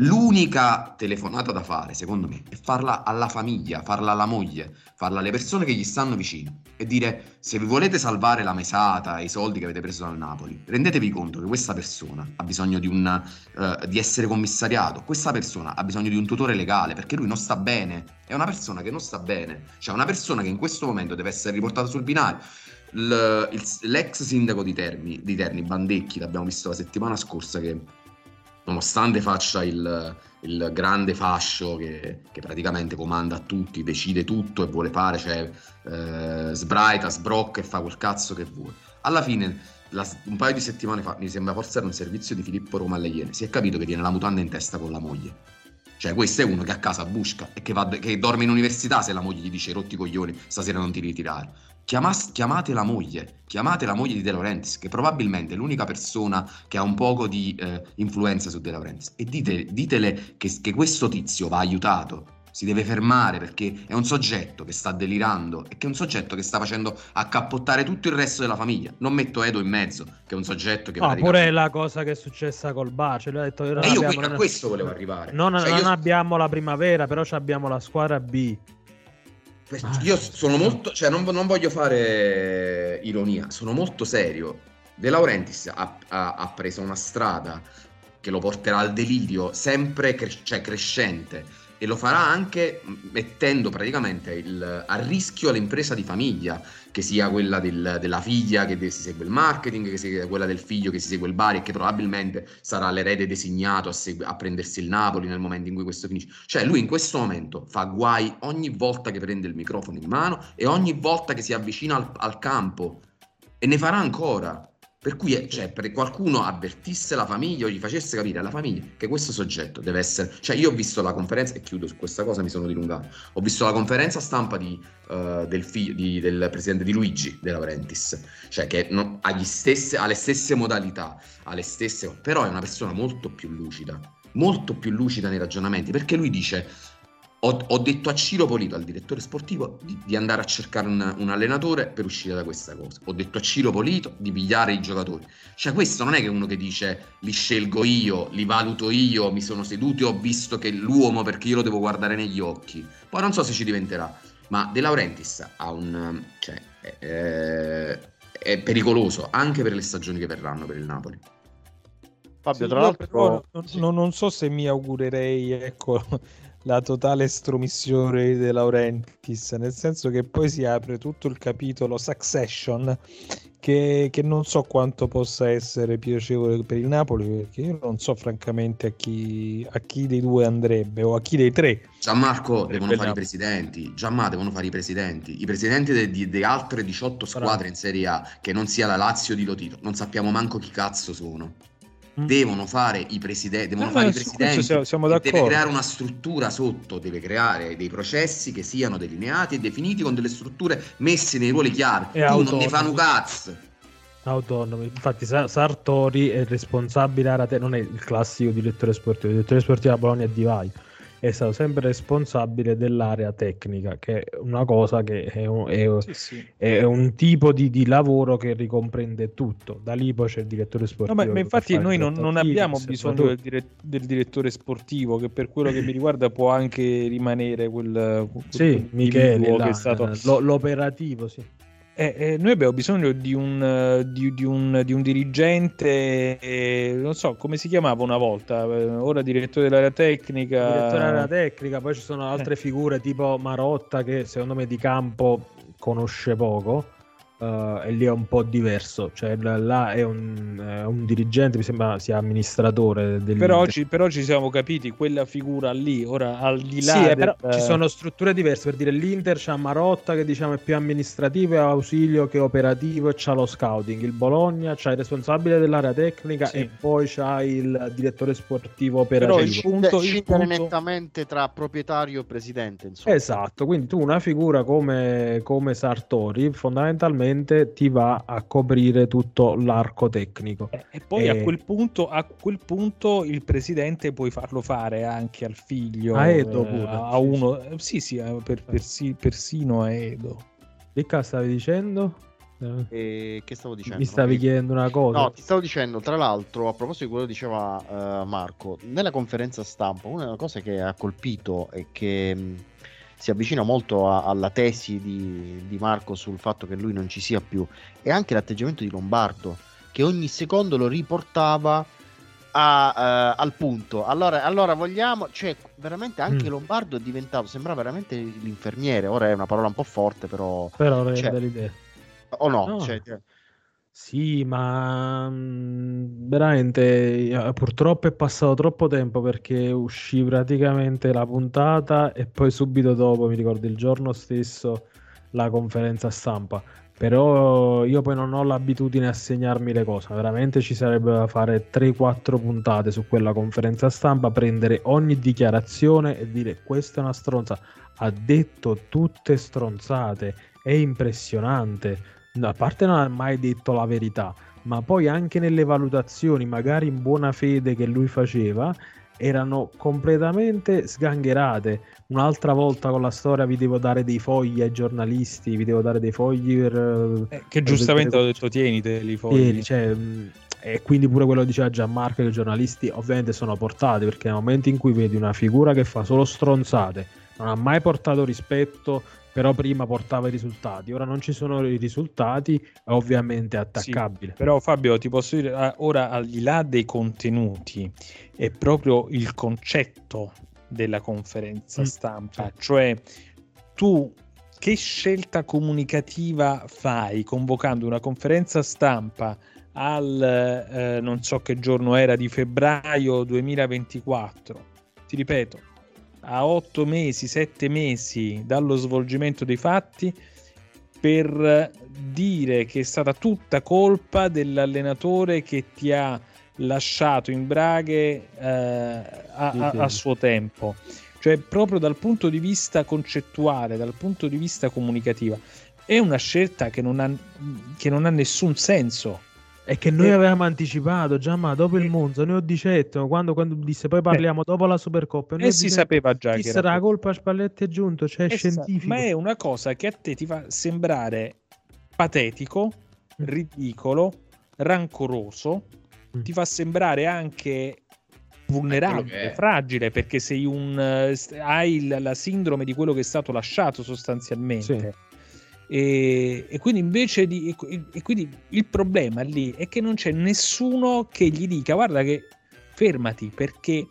L'unica telefonata da fare, secondo me, è farla alla famiglia, farla alla moglie, farla alle persone che gli stanno vicino e dire se vi volete salvare la mesata i soldi che avete preso dal Napoli, rendetevi conto che questa persona ha bisogno di, un, uh, di essere commissariato, questa persona ha bisogno di un tutore legale perché lui non sta bene, è una persona che non sta bene, cioè una persona che in questo momento deve essere riportata sul binario. L, il, l'ex sindaco di Terni, di Terni, Bandecchi, l'abbiamo visto la settimana scorsa che nonostante faccia il, il grande fascio che, che, praticamente comanda a tutti, decide tutto e vuole fare, cioè eh, sbraita, sbrocca e fa quel cazzo che vuole. Alla fine, la, un paio di settimane fa, mi sembra forse era un servizio di Filippo Roma alle Iene, si è capito che tiene la mutanda in testa con la moglie. Cioè, questo è uno che a casa busca e che, va, che dorme in università se la moglie gli dice rotti coglioni, stasera non ti ritirare. Chiamas, chiamate la moglie, chiamate la moglie di De Laurentiis, che probabilmente è l'unica persona che ha un poco di eh, influenza su De Laurentiis, e dite, ditele che, che questo tizio va aiutato, si deve fermare perché è un soggetto che sta delirando e che è un soggetto che sta facendo accappottare tutto il resto della famiglia. Non metto Edo in mezzo, che è un soggetto che... No, pure la cosa che è successa col Bace. Lui ha detto, e io qui, a questo volevo arrivare. Non, cioè, non io... abbiamo la primavera, però abbiamo la squadra B. Ah, io sono molto, cioè non, non, voglio fare ironia, sono molto serio. De Laurentiis ha, ha, ha preso una strada che lo porterà al delirio sempre cre- cioè crescente e lo farà anche mettendo praticamente il, a rischio l'impresa di famiglia, che sia quella del, della figlia che si segue il marketing, che sia quella del figlio che si segue il Bari e che probabilmente sarà l'erede designato a, segu- a prendersi il Napoli nel momento in cui questo finisce. Cioè lui in questo momento fa guai ogni volta che prende il microfono in mano e ogni volta che si avvicina al, al campo e ne farà ancora. Per cui cioè, per qualcuno avvertisse la famiglia o gli facesse capire alla famiglia che questo soggetto deve essere. Cioè, io ho visto la conferenza, e chiudo su questa cosa, mi sono dilungato. Ho visto la conferenza stampa di, uh, del, figlio, di, del presidente di Luigi De Laurentiis, cioè che no, ha, stesse, ha le stesse modalità, ha le stesse. Però è una persona molto più lucida, molto più lucida nei ragionamenti, perché lui dice ho, ho, detto a Ciro Polito, al direttore sportivo, di, di andare a cercare un, un, allenatore per uscire da questa cosa. Ho detto a Ciro Polito di pigliare i giocatori. Cioè, questo non è che uno che dice li scelgo io, li valuto io, mi sono seduto e ho visto che l'uomo perché io lo devo guardare negli occhi. Poi non so se ci diventerà, ma De Laurentiis ha un. cioè, è, è pericoloso anche per le stagioni che verranno per il Napoli. Fabio, tra l'altro, non, non, so se mi augurerei, ecco, la totale estromissione di De Laurentiis, nel senso che poi si apre tutto il capitolo Succession che, che, non so quanto possa essere piacevole per il Napoli, perché io non so francamente a chi, a chi dei due andrebbe o a chi dei tre. Gianmarco devono fare i presidenti, Gianma devono fare i presidenti, i presidenti di altre 18 squadre Bravo. in Serie A, che non sia la Lazio di Lotito, non sappiamo manco chi cazzo sono. Mm. devono fare i presidenti, devono no, fare i presidenti siamo, siamo deve creare una struttura sotto, deve creare dei processi che siano delineati e definiti con delle strutture messe nei ruoli chiari. E tu autonomi. non ne fanno cazzo. Autonomi, infatti Sartori è responsabile, non è il classico direttore sportivo, il direttore sportivo a Bologna è Di Vai è stato sempre responsabile dell'area tecnica, che è una cosa che è un, è, sì, sì. è un tipo di, di, lavoro che ricomprende tutto. Da lì poi c'è il direttore sportivo. No, ma, ma infatti noi non, non abbiamo bisogno del, dire, del, direttore sportivo, che per quello che mi riguarda può anche rimanere quel... quel sì, Michele, là, che è stato... l'operativo, sì. Eh, eh, noi abbiamo bisogno di un, di, di un, di un dirigente, eh, non so come si chiamava una volta, eh, ora direttore dell'area tecnica. Direttore dell'area tecnica, poi ci sono altre eh. figure tipo Marotta che secondo me di campo conosce poco Uh, e lì è un po' diverso, cioè là è un, è un dirigente, mi sembra sia amministratore. Del... Però, ci, però ci siamo capiti, quella figura lì, ora al di là. Sì, del... però ci sono strutture diverse, per dire l'Inter c'ha Marotta che diciamo è più amministrativo e ausilio che operativo e c'ha lo scouting, il Bologna c'ha il responsabile dell'area tecnica sì. e poi c'ha il direttore sportivo operativo. Però il punto, il punto... nettamente tra proprietario e presidente. Insomma. Esatto, quindi tu una figura come, come Sartori fondamentalmente praticamente ti va a coprire tutto l'arco tecnico. E, e poi e... A, quel punto, a, quel punto, il presidente puoi farlo fare anche al figlio, a Edo eh, pure. a uno, sì sì, per, persi, persino a Edo. Ricca stavi dicendo? E che stavo dicendo? Mi stavi chiedendo una cosa? No, ti stavo dicendo, tra l'altro, a proposito di quello che diceva uh, Marco, nella conferenza stampa, una delle cose che ha colpito è che mh, si avvicina molto a, alla tesi di, di, Marco sul fatto che lui non ci sia più e anche l'atteggiamento di Lombardo che ogni secondo lo riportava a, uh, al punto allora, allora, vogliamo cioè veramente anche mm. Lombardo è diventato sembra veramente l'infermiere ora è una parola un po' forte però però cioè, o no, no. Cioè, sì, ma mh, veramente eh, purtroppo è passato troppo tempo perché uscì praticamente la puntata e poi subito dopo, mi ricordo il giorno stesso, la conferenza stampa. Però io poi non ho l'abitudine a segnarmi le cose, veramente ci sarebbe da fare 3-4 puntate su quella conferenza stampa, prendere ogni dichiarazione e dire questa è una stronza. Ha detto tutte stronzate, è impressionante a parte non ha mai detto la verità, ma poi anche nelle valutazioni, magari in buona fede che lui faceva, erano completamente sgangherate. Un'altra volta con la storia vi devo dare dei fogli ai giornalisti, vi devo dare dei fogli per... Eh, che giustamente ho detto tienite i fogli. Tieni, cioè, e quindi pure quello che diceva Gianmarco che i giornalisti ovviamente sono portati perché nel momento in cui vedi una figura che fa solo stronzate, non ha mai portato rispetto però prima portava i risultati, ora non ci sono i risultati, è ovviamente attaccabile. Sì, però Fabio ti posso dire, ah, ora al di là dei contenuti, è proprio il concetto della conferenza mm. stampa, cioè tu che scelta comunicativa fai convocando una conferenza stampa al eh, non so che giorno era di febbraio 2024? Ti ripeto, a otto mesi, sette mesi dallo svolgimento dei fatti per dire che è stata tutta colpa dell'allenatore che ti ha lasciato in braghe eh, a, a, a, suo tempo. Cioè, proprio dal punto di vista concettuale, dal punto di vista comunicativo, è una scelta che non ha, che non ha nessun senso è che noi avevamo anticipato già, ma dopo il Monza, noi ho detto, quando, quando disse poi parliamo dopo la Supercoppa, e si sapeva già che sarà la colpa a Spalletti è giunto, cioè esatto. scientifico. Ma è una cosa che a te ti fa sembrare patetico, mm. ridicolo, rancoroso, mm. ti fa sembrare anche vulnerabile, fragile, perché sei un hai la, la, sindrome di quello che è stato lasciato sostanzialmente. Sì e, e, quindi invece di e, e quindi il problema lì è che non c'è nessuno che gli dica guarda che fermati perché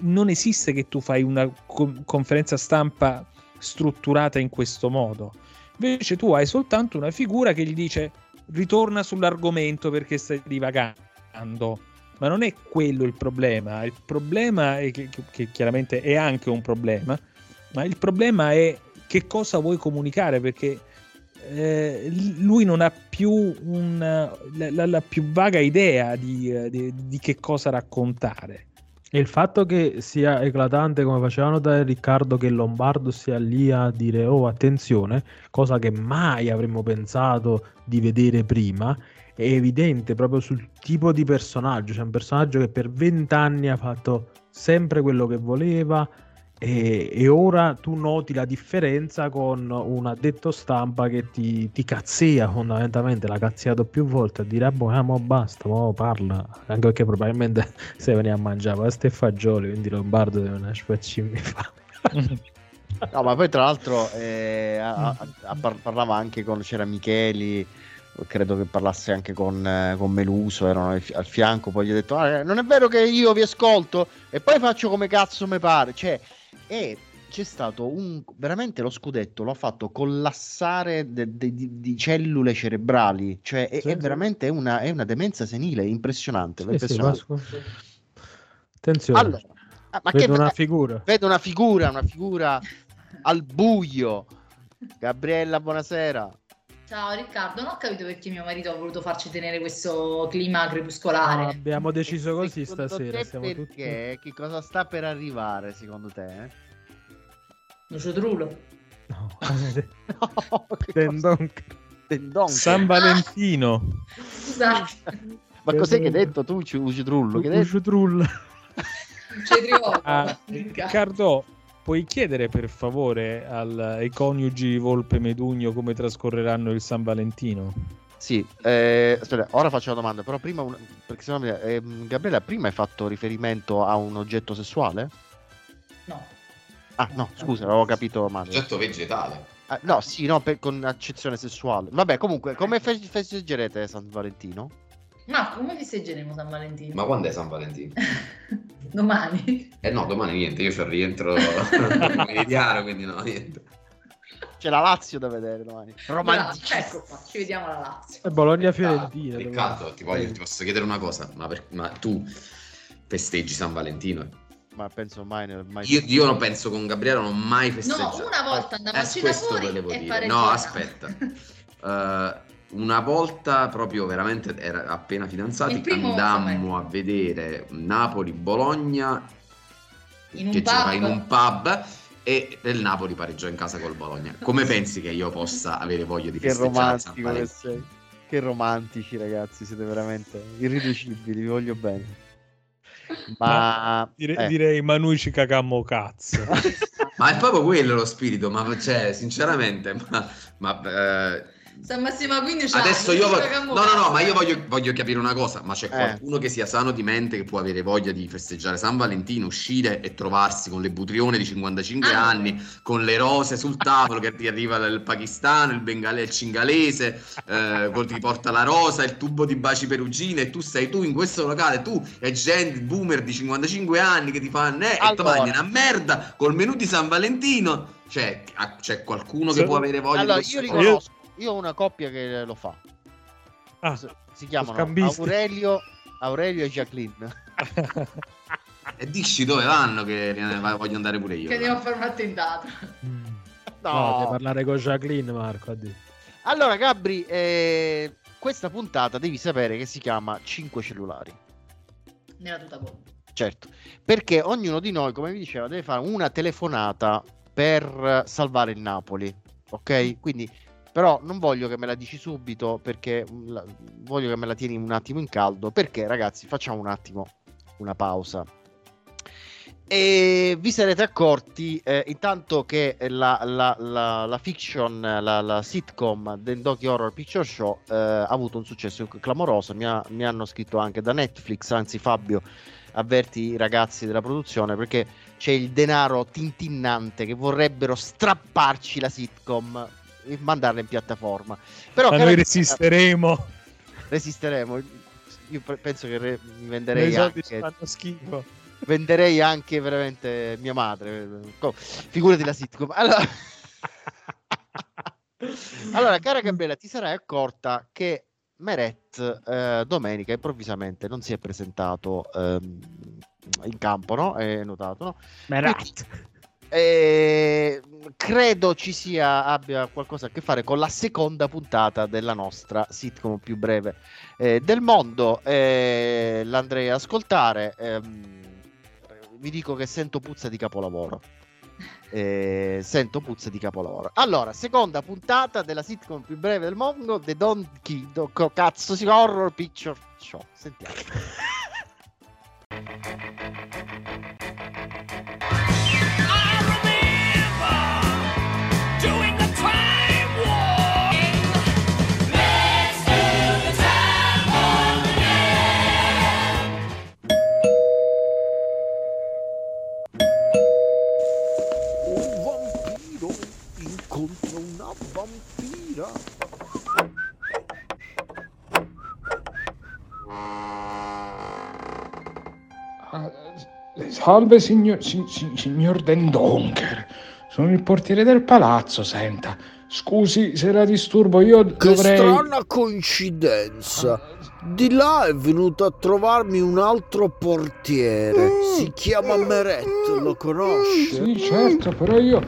non esiste che tu fai una co- conferenza stampa strutturata in questo modo invece tu hai soltanto una figura che gli dice ritorna sull'argomento perché stai divagando. Ma non è quello il problema. Il problema è che, che chiaramente è anche un problema, ma il problema è che cosa vuoi comunicare perché eh, lui non ha più un, la, la, più vaga idea di, di, di, che cosa raccontare. E il fatto che sia eclatante come facevano da Riccardo che Lombardo sia lì a dire oh attenzione, cosa che mai avremmo pensato di vedere prima, è evidente proprio sul tipo di personaggio, cioè un personaggio che per vent'anni ha fatto sempre quello che voleva, e, e, ora tu noti la differenza con un addetto stampa che ti, ti cazzia fondamentalmente, l'ha cazziato più volte a dire ah, boh, ah, mo basta, mo parla, anche perché probabilmente [LAUGHS] se veniva a mangiare pasta e fagioli, quindi Lombardo deve una spaccimmi fa. [LAUGHS] no, ma poi tra l'altro eh, a, a, parlava anche con c'era Micheli credo che parlasse anche con, eh, con Meluso, erano al, al, fianco, poi gli ho detto ah, non è vero che io vi ascolto? E poi faccio come cazzo mi pare, cioè e c'è stato un veramente lo scudetto lo ha fatto collassare de, de, de, di cellule cerebrali cioè è, sì, è veramente una, è una, demenza senile impressionante, sì, impressionante. Sì, attenzione. Allora, ah, ma vedo che, una figura. vedo una figura una figura al buio. Gabriella buonasera Ciao Riccardo, non ho capito perché mio marito ha voluto farci tenere questo clima crepuscolare. No, abbiamo deciso così stasera. Siamo perché? Tutti... Che cosa sta per arrivare secondo te? Lucio Trullo. No, [LAUGHS] [LAUGHS] no Tendon... Tendon. San Valentino. Scusate. [LAUGHS] Ma cos'è che hai detto tu, Lucio Trullo? Lucio Trullo. Cetriolo. Ah, Riccardo, puoi chiedere per favore al, ai coniugi Volpe Medugno come trascorreranno il San Valentino? Sì, eh, aspetta, ora faccio la domanda, però prima, un, perché sennò, eh, Gabriele, prima hai fatto riferimento a un oggetto sessuale? No. Ah, no, scusa, avevo capito male. Oggetto vegetale. Ah, no, sì, no, per, con accezione sessuale. Vabbè, comunque, come fe- festeggerete San Valentino? Ma come festeggeremo San Valentino? Ma quando è San Valentino? [LAUGHS] domani? Eh no, domani niente, io ci rientro [LAUGHS] meridiano, quindi no, niente. C'è la Lazio da vedere domani. Romantico. Ecco qua, ci vediamo la Lazio. E Bologna-Fiorentina. Riccardo, ti, voglio, ti posso chiedere una cosa, ma, per, ma tu festeggi San Valentino? ma penso mai, mai io, io, non penso con Gabriele non ho mai festeggiato no una volta andavamo eh, questo volevo dire no aspetta uh, [LAUGHS] una volta proprio veramente era appena fidanzati andammo a vedere Napoli-Bologna in che c'era in un pub e il Napoli pareggiò in casa col Bologna. Come [LAUGHS] pensi che io possa avere voglia di che romantico che sei. Che romantici ragazzi siete veramente irriducibili vi voglio bene. Ma dire, eh. direi Manuici cagamo cazzo. Ma è proprio quello lo spirito ma cioè sinceramente ma, ma eh, San Massimo quindi c'ha Adesso io voglio... No, no, no, ma io voglio, voglio capire una cosa, ma c'è eh. qualcuno che sia sano di mente che può avere voglia di festeggiare San Valentino, uscire e trovarsi con le butrione di 55 ah, anni, con le rose sul tavolo che ti arriva dal Pakistan, il bengalese, il cingalese, eh, ti porta la rosa, il tubo di baci perugine e tu sei tu in questo locale, tu e gente boomer di 55 anni che ti fanno eh, allora. e tu mangi una merda col menù di San Valentino. Cioè, c'è qualcuno che può avere voglia allora, di io riconosco io ho una coppia che lo fa. Ah, si chiamano Aurelio, Aurelio e Jacqueline. [LAUGHS] e dici dove vanno che voglio andare pure io. Che andiamo a fare un attentato. Mm. No, no devi parlare con Jacqueline, Marco. Addio. Allora, Gabri, eh, questa puntata devi sapere che si chiama 5 cellulari. Nella tuta gol. Certo, perché ognuno di noi, come vi diceva, deve fare una telefonata per salvare il Napoli. Ok? Quindi però non voglio che me la dici subito perché mm, la, voglio che me la tieni un attimo in caldo. Perché ragazzi facciamo un attimo una pausa. E vi sarete accorti eh, intanto che la, la, la, la fiction, la, sitcom del Doki Horror Picture Show eh, ha avuto un successo clamoroso. Mi, ha, mi, hanno scritto anche da Netflix, anzi Fabio avverti i ragazzi della produzione perché c'è il denaro tintinnante che vorrebbero strapparci la sitcom mandarla in piattaforma. Però Ma noi resisteremo. Resisteremo. Io penso che re- mi venderei anche... schifo. Venderei anche veramente mia madre. Figurati la sitcom. Allora... [LAUGHS] allora, cara Gabriella, ti sarai accorta che Meret eh, domenica improvvisamente non si è presentato ehm, in campo, no? È notato, no? Meret. Eh, credo ci sia abbia qualcosa a che fare con la seconda puntata della nostra sitcom più breve eh, del mondo. Eh, l'andrei ad ascoltare. ehm, vi dico che sento puzza di capolavoro. Eh, sento puzza di capolavoro. Allora, seconda puntata della sitcom più breve del mondo, The Donkey Do- co- cazzo si Horror Picture Show. Sentiamo. [LAUGHS] Salve signor, si- si- signor Den Donker, sono il portiere del palazzo, senta. Scusi se la disturbo, io Che dovrei... strana coincidenza. Di là è venuto a trovarmi un altro portiere. Si chiama Meret, lo conosce? Sì, certo, però io...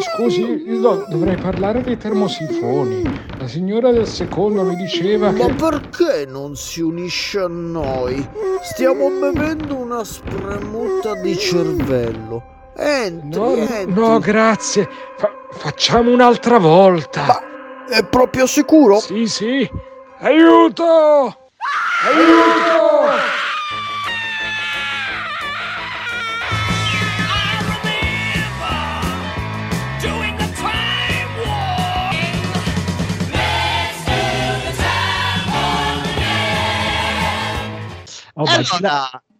scusi, io do- dovrei parlare dei termosifoni. La signora del secondo mi diceva Ma che... perché non si unisce a noi? Stiamo bevendo una spremuta di cervello. Entri, No, entri. no, grazie. Fa- facciamo un'altra volta. È proprio sicuro? Sì, sì. Aiuto! Aiuto! Oh, ma, chi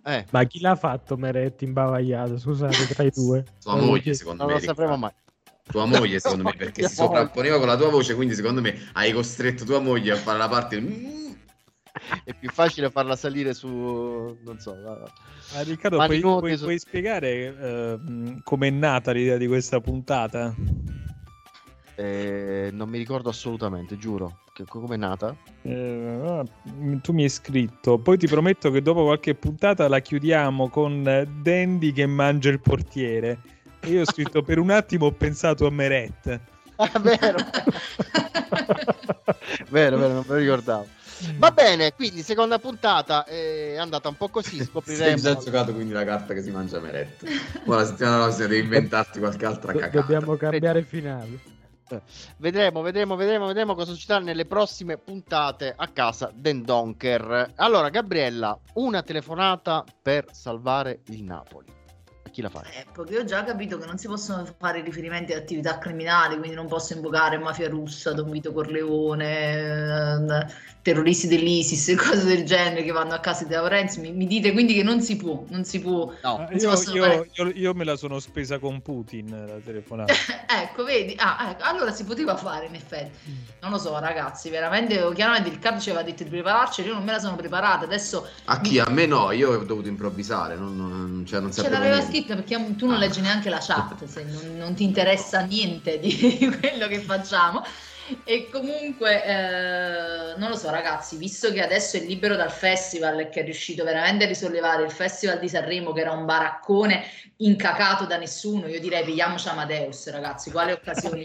eh, ma chi l'ha fatto Meretti imbavagliato? Scusate, tra i due. Tua moglie, secondo non me. lo sapremo mai. Tua moglie, secondo me, [LAUGHS] perché si sovrapponeva con la tua voce, quindi secondo me hai costretto tua moglie a fare la parte... Mm. È più facile farla salire su, non so, la- Ah, Riccardo, puoi, puoi- su- puoi spiegare eh, mh, com'è nata l'idea di questa puntata? Eh, non mi ricordo assolutamente, giuro. Come è nata? Eh, ah, tu mi hai scritto, poi ti prometto che dopo qualche puntata la chiudiamo con eh, Dandy che mangia il portiere. E io ho scritto per un attimo ho pensato a Meret. [LAUGHS] Ah, vero. [LAUGHS] vero, vero, non me lo ricordavo. Va bene, quindi seconda puntata è andata un po' così, Sei scopriremo. già giocato quindi la carta che si mangia Meret. Ora la settimana prossima devi inventarti qualche altra cagata. dobbiamo cambiare finale. Vedremo, vedremo, vedremo, vedremo cosa succederà nelle prossime puntate a casa Den Donker. Allora, Gabriella, una telefonata per salvare il Napoli. Chi la fai? Eh, perché ho già capito che non si possono fare riferimenti ad attività criminali, quindi non posso invocare mafia russa, Don Vito Corleone, eh, terroristi dell'ISIS e [LAUGHS] cose del genere che vanno a casa di Teo Renzi. Mi, mi dite quindi che non si può, non si può. No, Non si Io, io- io- io me la sono spesa con Putin la telefonata. [LAUGHS] Ecco, vedi? Ah, ecco, allora si poteva fare in effetti. Non lo so, ragazzi, veramente, chiaramente Riccardo ci aveva detto di prepararci, io non me la sono preparata, adesso A chi? A me no, io ho dovuto improvvisare, non, non, cioè non ce sapevo l'aveva niente. Scritta perché tu non leggi neanche la chat, se non, non ti interessa niente di [LAUGHS] quello che facciamo. E comunque, eh, non lo so, ragazzi, visto che adesso è libero dal festival e che è riuscito veramente a risollevare il festival di Sanremo, che era un baraccone incacato da nessuno, io direi pigliamoci Amadeus, ragazzi, quale occasione?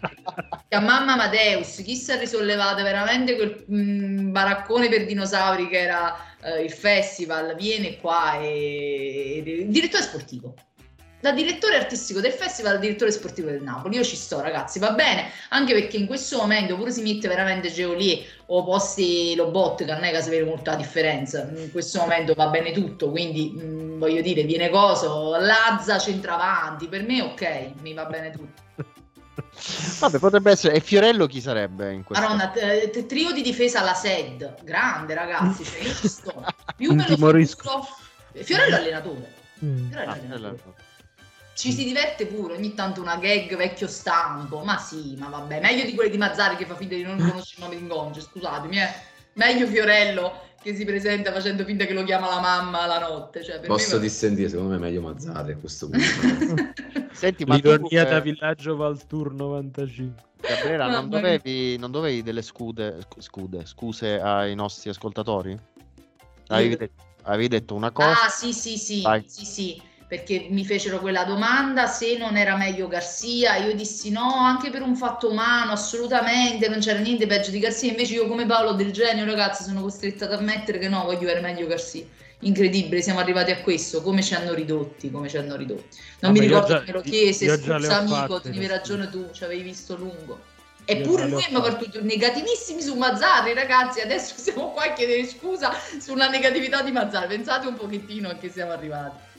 Chiamamma Amadeus, chi si è risollevato veramente quel mm, baraccone per dinosauri che era eh, il festival, viene qua e... e- direttore sportivo. Da direttore artistico del festival al direttore sportivo del Napoli, io ci sto ragazzi, va bene, anche perché in questo momento pure si mette veramente Geolier o posti Lobot, che non è che si vede molta differenza, in questo momento va bene tutto, quindi mm, voglio dire, viene coso, Lazza centravanti, per me ok, mi va bene tutto. [LAUGHS] Vabbè, potrebbe essere. E Fiorello chi sarebbe in questo? Madonna, t- t- trio di difesa alla SED, grande ragazzi, cioè io ci sto. [LAUGHS] Più me lo Fiorello è allenatore. Mm. Fiorello Ah, allenatore. Ci si diverte pure, ogni tanto una gag vecchio stampo, ma sì, ma vabbè, meglio di quelli di Mazzari che fa finta di non conoscere il nome di Ingonce, scusatemi, eh. Meglio Fiorello che si presenta facendo finta che lo chiama la mamma la notte, cioè per Posso me... dissentire, secondo me è meglio Mazzari a questo punto. [LAUGHS] Senti, ma tu, L'ironia eh, da Villaggio Valtour 95. Gabriela, non dovevi, non dovevi delle scude, scude, scuse ai nostri ascoltatori? Avevi detto, avevi detto una cosa? Ah, sì, sì, sì, sì, sì, perché mi fecero quella domanda se non era meglio Garzia. Io dissi no, anche per un fatto umano, assolutamente, non c'era niente peggio di Garzia. Invece io come Paolo del genio, ragazzi, sono costretta ad ammettere che no, voglio avere meglio Garzia incredibile, siamo arrivati a questo, come ci hanno ridotti, come ci hanno ridotti. Non Vabbè, mi ricordo che me lo chiese, scusa amico, tenevi ragione tu, ci avevi visto lungo. Eppure lui mi ha partito negativissimi su Mazzarri, ragazzi. Adesso [LAUGHS] siamo qua a chiedere scusa sulla negatività di Mazzarri. Pensate un pochettino a che siamo arrivati.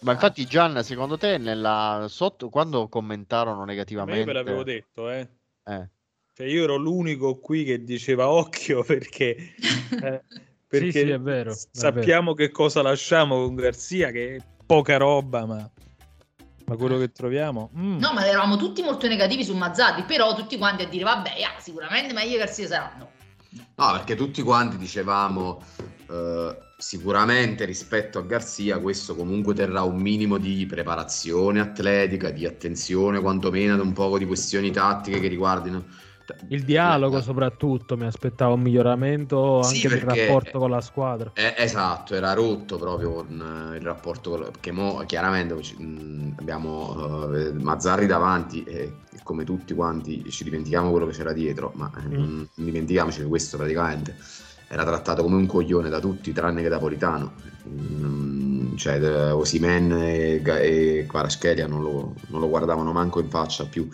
Ma infatti, Gian, secondo te, nella, sotto, quando commentarono negativamente... io ve l'avevo detto, eh. eh. Cioè, io ero l'unico qui che diceva occhio [LAUGHS] perché eh, [LAUGHS] perché sì, sì, è vero, sappiamo è vero. che cosa lasciamo con Garzia, che è poca roba, ma, ma quello che troviamo... Mm. No, ma eravamo tutti molto negativi su Mazzarri, però tutti quanti a dire, vabbè, ah, sicuramente meglio Garzia saranno. No, perché tutti quanti dicevamo... Uh, sicuramente rispetto a Garzia questo comunque terrà un minimo di preparazione atletica, di attenzione quantomeno ad un po' di questioni tattiche che riguardino il dialogo soprattutto, mi aspettavo un miglioramento anche sì, del rapporto con la squadra. È, esatto, era rotto proprio con uh, il rapporto con, perché mo, chiaramente mm, abbiamo uh, Mazzarri davanti e come tutti quanti ci dimentichiamo quello che c'era dietro, ma mm. non dimentichiamoci questo praticamente era trattato come un coglione da tutti tranne che da Politano. Mm, cioè Osimen e, e Kvaratskhelia non lo, non lo guardavano manco in faccia più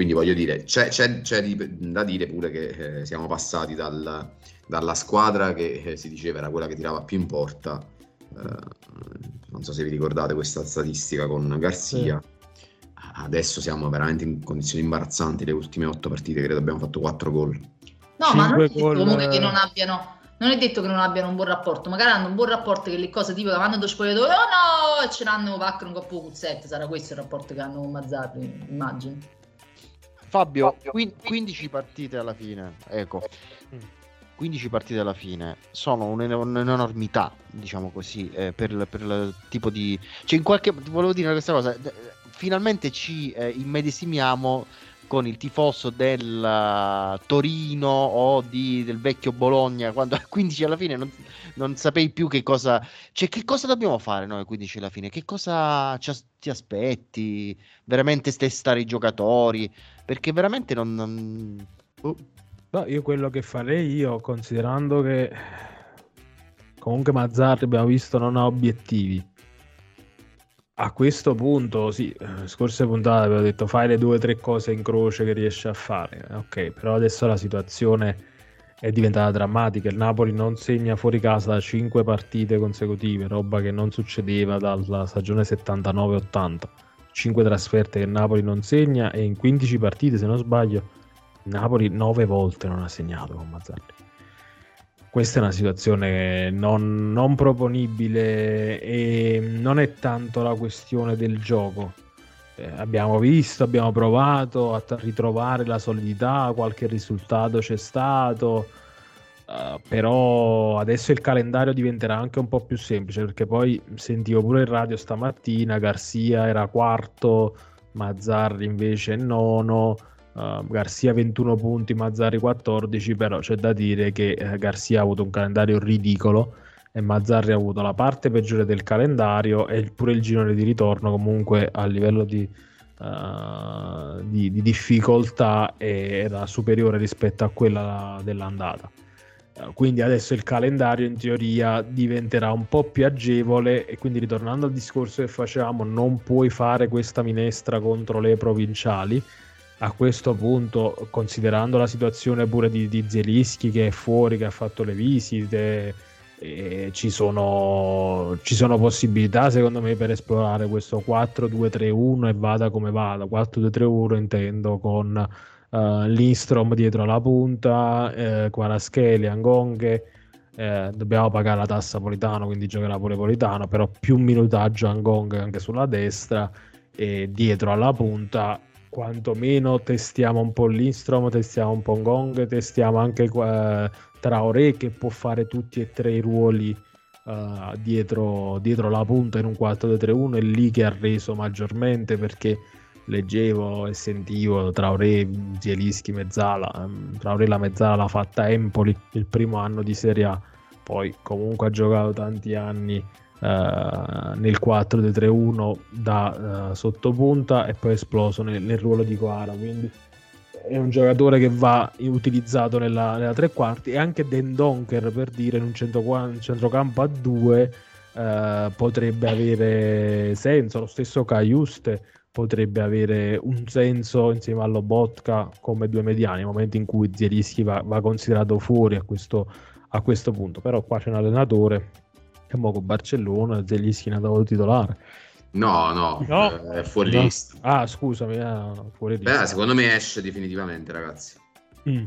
quindi voglio dire, c'è, c'è, c'è di, da dire pure che eh, siamo passati dal, dalla squadra che eh, si diceva era quella che tirava più in porta. Eh, non so se vi ricordate questa statistica con Garzia. Sì. Adesso siamo veramente in condizioni imbarazzanti. Le ultime otto partite, credo abbiamo fatto quattro gol. No, ma non è detto comunque che non abbiano. Non è detto che non abbiano un buon rapporto, magari hanno un buon rapporto che le cose tipo che vanno allo spogliatoio, oh no, ce l'hanno Pacco un coppo Cuzzette, sarà questo il rapporto che hanno con Mazzarri, immagino. Fabio, 15 partite alla fine, ecco. 15 mm. partite alla fine sono un'enormità, diciamo così, eh, per, per, il tipo di... Cioè, in qualche... Volevo dire questa cosa, finalmente ci eh, immedesimiamo con il tifoso del uh, Torino o di, del vecchio Bologna quando a 15 alla fine non, non sapei più che cosa cioè che cosa dobbiamo fare noi a 15 alla fine? Che cosa ci, ti aspetti? Veramente testare i giocatori? Perché veramente non... non... Uh. No, io quello che farei io, considerando che comunque Mazzarri abbiamo visto non ha obiettivi, a questo punto, sì, eh, scorse puntate avevo detto fai le due o tre cose in croce che riesci a fare, ok, però adesso la situazione è diventata drammatica, il Napoli non segna fuori casa da 5 partite consecutive, roba che non succedeva dalla stagione 79-80 5 trasferte che Napoli non segna e in 15 partite, se non sbaglio, Napoli 9 volte non ha segnato con Mazzarri. Questa è una situazione non, non proponibile e non è tanto la questione del gioco. Eh, abbiamo visto, abbiamo provato a ritrovare la solidità, qualche risultato c'è stato Uh, però adesso il calendario diventerà anche un po' più semplice perché poi sentivo pure in radio stamattina Garzia era quarto Mazzarri invece nono uh, Garzia 21 punti Mazzarri 14 però c'è da dire che uh, Garzia ha avuto un calendario ridicolo e Mazzarri ha avuto la parte peggiore del calendario e pure il girone di ritorno comunque a livello di, uh, di, di difficoltà era superiore rispetto a quella dell'andata. Quindi adesso il calendario in teoria diventerà un po' più agevole e quindi ritornando al discorso che facevamo non puoi fare questa minestra contro le provinciali a questo punto considerando la situazione pure di, di Zelischi che è fuori che ha fatto le visite ci sono, ci sono possibilità secondo me per esplorare questo 4-2-3-1 e vada come vada 4-2-3-1 intendo con uh, Lindstrom dietro la punta, eh, Quarascheli, Angonghe. Eh, dobbiamo pagare la tassa Politano, quindi giocherà pure Politano, però più minutaggio Angong anche sulla destra e dietro alla punta quantomeno testiamo un po' Lindstrom, testiamo un po' Ngong, testiamo anche eh, Traoré che può fare tutti e tre i ruoli uh, dietro, dietro, la punta in un 4-2-3-1, è lì che ha reso maggiormente perché leggevo e sentivo Traoré, Zielischi, Mezzala. Ehm, Traoré la Mezzala l'ha fatta Empoli il primo anno di Serie A, poi comunque ha giocato tanti anni Uh, nel 4-3-1 da uh, sottopunta e poi esploso nel, nel, ruolo di Coara quindi è un giocatore che va utilizzato nella, nella tre quarti. E anche Den Donker per dire in un, centro, centrocampo a due uh, potrebbe avere senso. Lo stesso Caiuste potrebbe avere un senso insieme allo Botka come due mediani nel momento in cui Zierischi va, va considerato fuori a questo, a questo punto. Però qua c'è un allenatore e mo con Barcellona Zelischi è andato titolare. No, no, no. Eh, è fuori no. lista. Ah, scusami, ah, fuori lista. Beh, secondo me esce definitivamente, ragazzi. Mm.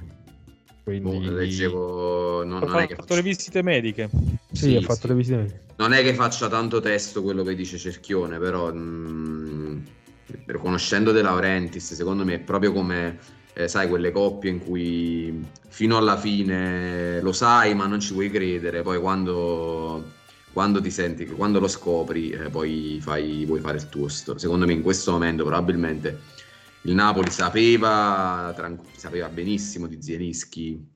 Quindi... Boh, leggevo... Non, non ha fatto faccia... le visite mediche. Sì, sì ha fatto sì. le visite mediche. Non è che faccia tanto testo quello che dice Cerchione, però... Mh, mm, conoscendo De Laurentiis, secondo me è proprio come... Eh, sai, quelle coppie in cui fino alla fine lo sai, ma non ci vuoi credere. Poi quando quando ti senti, quando lo scopri, eh, poi fai, puoi fare il tuo. Secondo me in questo momento probabilmente il Napoli sapeva, tranqu- sapeva benissimo di Zielinski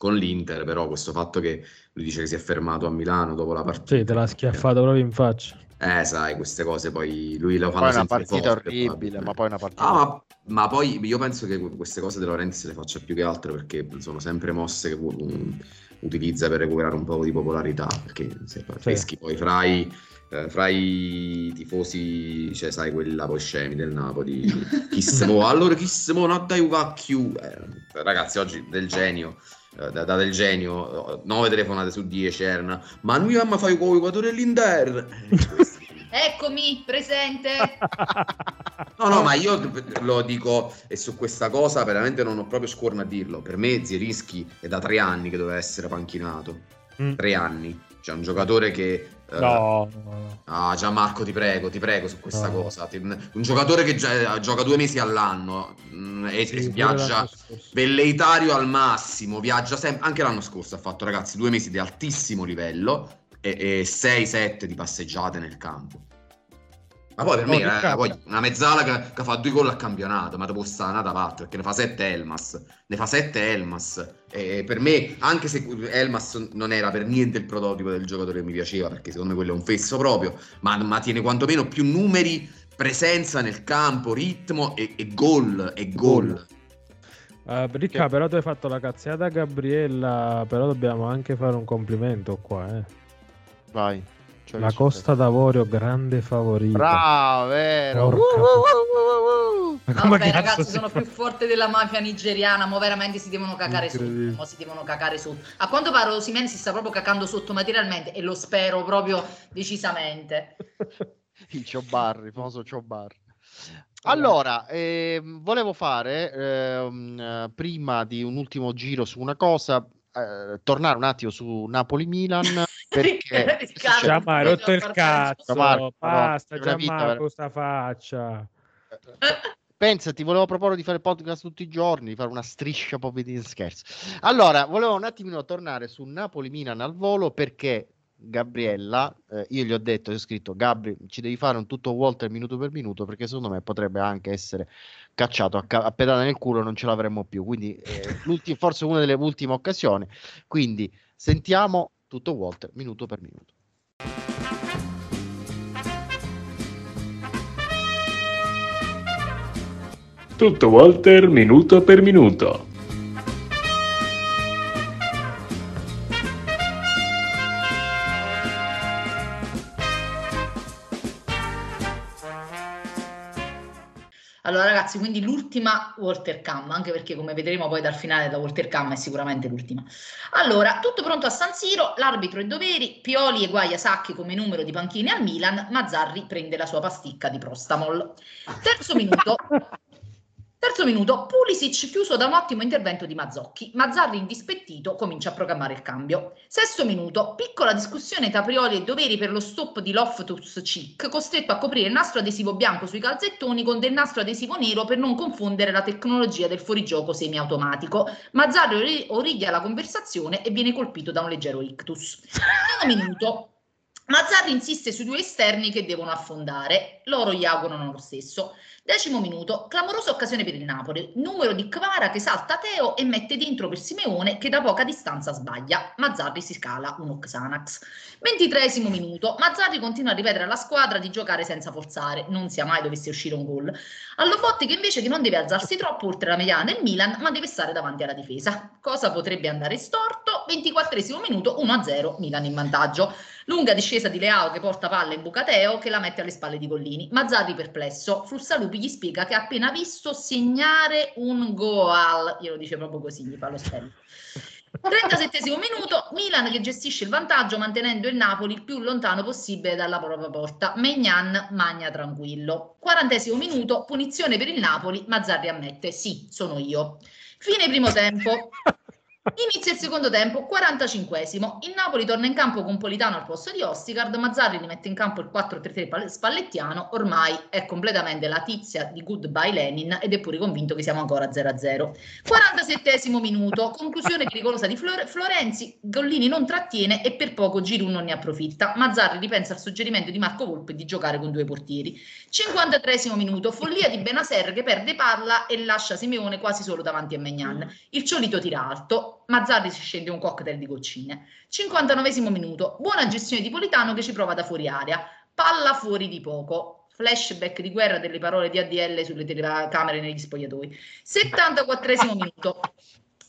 con l'Inter, però questo fatto che lui dice che si è fermato a Milano dopo la partita. Sì, te l'ha schiaffato proprio in faccia. Eh, sai, queste cose poi lui lo sempre una partita forte, orribile, ma poi una partita... Ah, ma, ma, poi io penso che queste cose De Laurenti se le faccia più che altro perché sono sempre mosse che um, utilizza per recuperare un po' di popolarità, perché se peschi poi fra i, eh, fra i tifosi, cioè sai, quella poi scemi del Napoli, [LAUGHS] chi se mo, allora chi se mo, non dai cacchiu, eh, ragazzi oggi del genio, da, da, del genio, 9 telefonate su 10 erano, ma noi abbiamo fatto con i giocatori dell'Inter, eh, [LAUGHS] Eccomi, presente. no, no, ma io lo dico e su questa cosa veramente non ho proprio scorno a dirlo. Per me Zierischi è da tre anni che doveva essere panchinato. Mm. Tre anni. C'è un giocatore che... Uh, no, no. Ah, Gianmarco, ti prego, ti prego su questa no. cosa. Un giocatore che gioca, gioca due mesi all'anno mh, mm, e, sì, e viaggia velleitario al massimo, viaggia sempre... Anche l'anno scorso ha fatto, ragazzi, due mesi di altissimo livello e, e 6-7 di passeggiate nel campo. Ma poi per me eh, poi una mezzala che, che, fa due gol al campionato, ma dopo sta nata fatta perché ne fa 7 Elmas, ne fa 7 Elmas. E per me, anche se Elmas non era per niente il prototipo del giocatore che mi piaceva, perché secondo me quello è un fesso proprio, ma, ma tiene quantomeno più numeri, presenza nel campo, ritmo e, e gol. E gol. Uh, Ricca, che... però tu hai fatto la cazziata Gabriella, però dobbiamo anche fare un complimento qua, eh. Vai. Cioè la Costa d'Avorio, grande favorita. Bravo, vero. Uh, uh, Vabbè, ragazzi, sono fa... più forte della mafia nigeriana. Ma veramente si devono cacare sotto. Mo si devono cacare sotto. A quanto pare, Osimen si sta proprio cacando sotto materialmente e lo spero proprio decisamente. [LAUGHS] il Ciobarri, il famoso Ciobarri. Allora, eh, volevo fare eh, prima di un ultimo giro su una cosa, eh, tornare un attimo su Napoli-Milan [LAUGHS] perché Giamma, hai rotto il cazzo Giammarco, basta Giammarco sta faccia. [LAUGHS] Pensa ti volevo proporre di fare podcast tutti i giorni di fare una striscia proprio di scherzo allora volevo un attimino tornare su Napoli-Milan al volo perché Gabriella, eh, io gli ho detto, gli ho scritto Gabri, ci devi fare un tutto Walter minuto per minuto perché secondo me potrebbe anche essere cacciato a, ca- a pedale nel culo, non ce l'avremmo più. Quindi eh, [LAUGHS] forse una delle ultime occasioni. Quindi sentiamo tutto Walter minuto per minuto. Tutto Walter minuto per minuto. Allora ragazzi, quindi l'ultima Walter Cam, anche perché come vedremo poi dal finale da Walter Cam è sicuramente l'ultima. Allora, tutto pronto a San Siro, l'arbitro e doveri, Pioli eguaglia Sacchi come numero di panchine al Milan, Mazzarri prende la sua pasticca di Prostamol. Terzo minuto, [LAUGHS] Terzo minuto, Pulisic chiuso da un ottimo intervento di Mazzocchi. Mazzarri indispettito comincia a programmare il cambio. Sesto minuto, piccola discussione tra Prioli e Doveri per lo stop di Loftus Cheek, costretto a coprire il nastro adesivo bianco sui calzettoni con del nastro adesivo nero per non confondere la tecnologia del fuorigioco semiautomatico. Mazzarri origlia la conversazione e viene colpito da un leggero ictus. Nono minuto, Mazzarri insiste sui due esterni che devono affondare, loro gli augurano lo stesso. Decimo minuto, clamorosa occasione per il Napoli. Numero di Kvara che salta Teo e mette dentro per Simeone che da poca distanza sbaglia. Mazzarri si scala un Xanax. Ventitresimo minuto, Mazzarri continua a ripetere alla squadra di giocare senza forzare, non sia mai dovesse uscire un gol. Allobotti che invece che non deve alzarsi troppo oltre la mediana del Milan, ma deve stare davanti alla difesa. Cosa potrebbe andare storto? Ventiquattresimo minuto, 1-0, Milan in vantaggio. Lunga discesa di Leao che porta palla in Bucateo che la mette alle spalle di Gollini. Mazzarri perplesso. Frussalupi gli spiega che ha appena visto segnare un goal. Glielo dice proprio così, gli fa lo stello. 37 minuto, Milan che gestisce il vantaggio mantenendo il Napoli il più lontano possibile dalla propria porta. Megnan magna tranquillo. 40 minuto, punizione per il Napoli, Mazzarri ammette, sì, sono io. Fine primo tempo. Inizia il secondo tempo, 45esimo. Il Napoli torna in campo con Politano al posto di Ostigard. Mazzarri rimette in campo il 4-3-3 spallettiano. Ormai è completamente la tizia di Goodbye Lenin ed è pure convinto che siamo ancora 0-0. 47esimo minuto, conclusione pericolosa di Flore- Florenzi. Gollini non trattiene e per poco Giroud non ne approfitta. Mazzarri ripensa al suggerimento di Marco Volpe di giocare con due portieri. 53esimo minuto, follia di Benaser che perde palla e lascia Simeone quasi solo davanti a Megnan. Il Ciolito tira alto. Mazzarri si scende un cocktail di goccine. 59 minuto, buona gestione di Politano che ci prova da fuori aria. Palla fuori di poco. Flashback di guerra delle parole di ADL sulle telecamere negli spogliatoi. 74 minuto.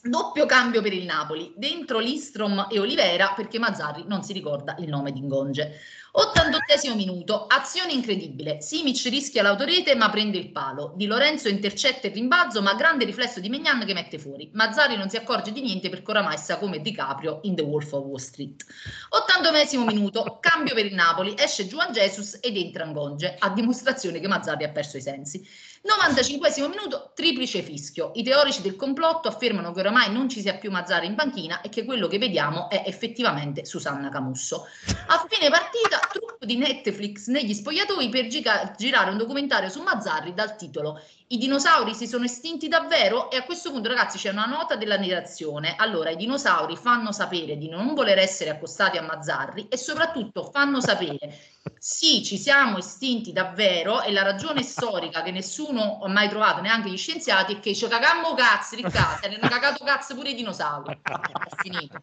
Doppio cambio per il Napoli, dentro Listrom e Olivera perché Mazzarri non si ricorda il nome di Ingonge. 88 minuto, azione incredibile. Simic rischia l'autorete ma prende il palo. Di Lorenzo intercetta il rimbalzo ma grande riflesso di Megnan che mette fuori. Mazzari non si accorge di niente perché oramai sa come DiCaprio in The Wolf of Wall Street. 89 minuto, cambio per il Napoli. Esce Juan Jesus ed entra Ngonge a dimostrazione che Mazzari ha perso i sensi. 95 minuto, triplice fischio. I teorici del complotto affermano che oramai non ci sia più Mazzari in panchina e che quello che vediamo è effettivamente Susanna Camusso. A fine partita, trucco di Netflix negli spogliatoi per giga- girare un documentario su Mazzarri dal titolo I dinosauri si sono estinti davvero? E a questo punto, ragazzi, c'è una nota della narrazione. Allora, i dinosauri fanno sapere di non voler essere accostati a Mazzarri e soprattutto fanno sapere sì, ci siamo estinti davvero e la ragione storica che nessuno ha mai trovato, neanche gli scienziati, è che ci cagammo cazzo, Riccardo, ne hanno cagato cazzo pure i dinosauri. Ho finito.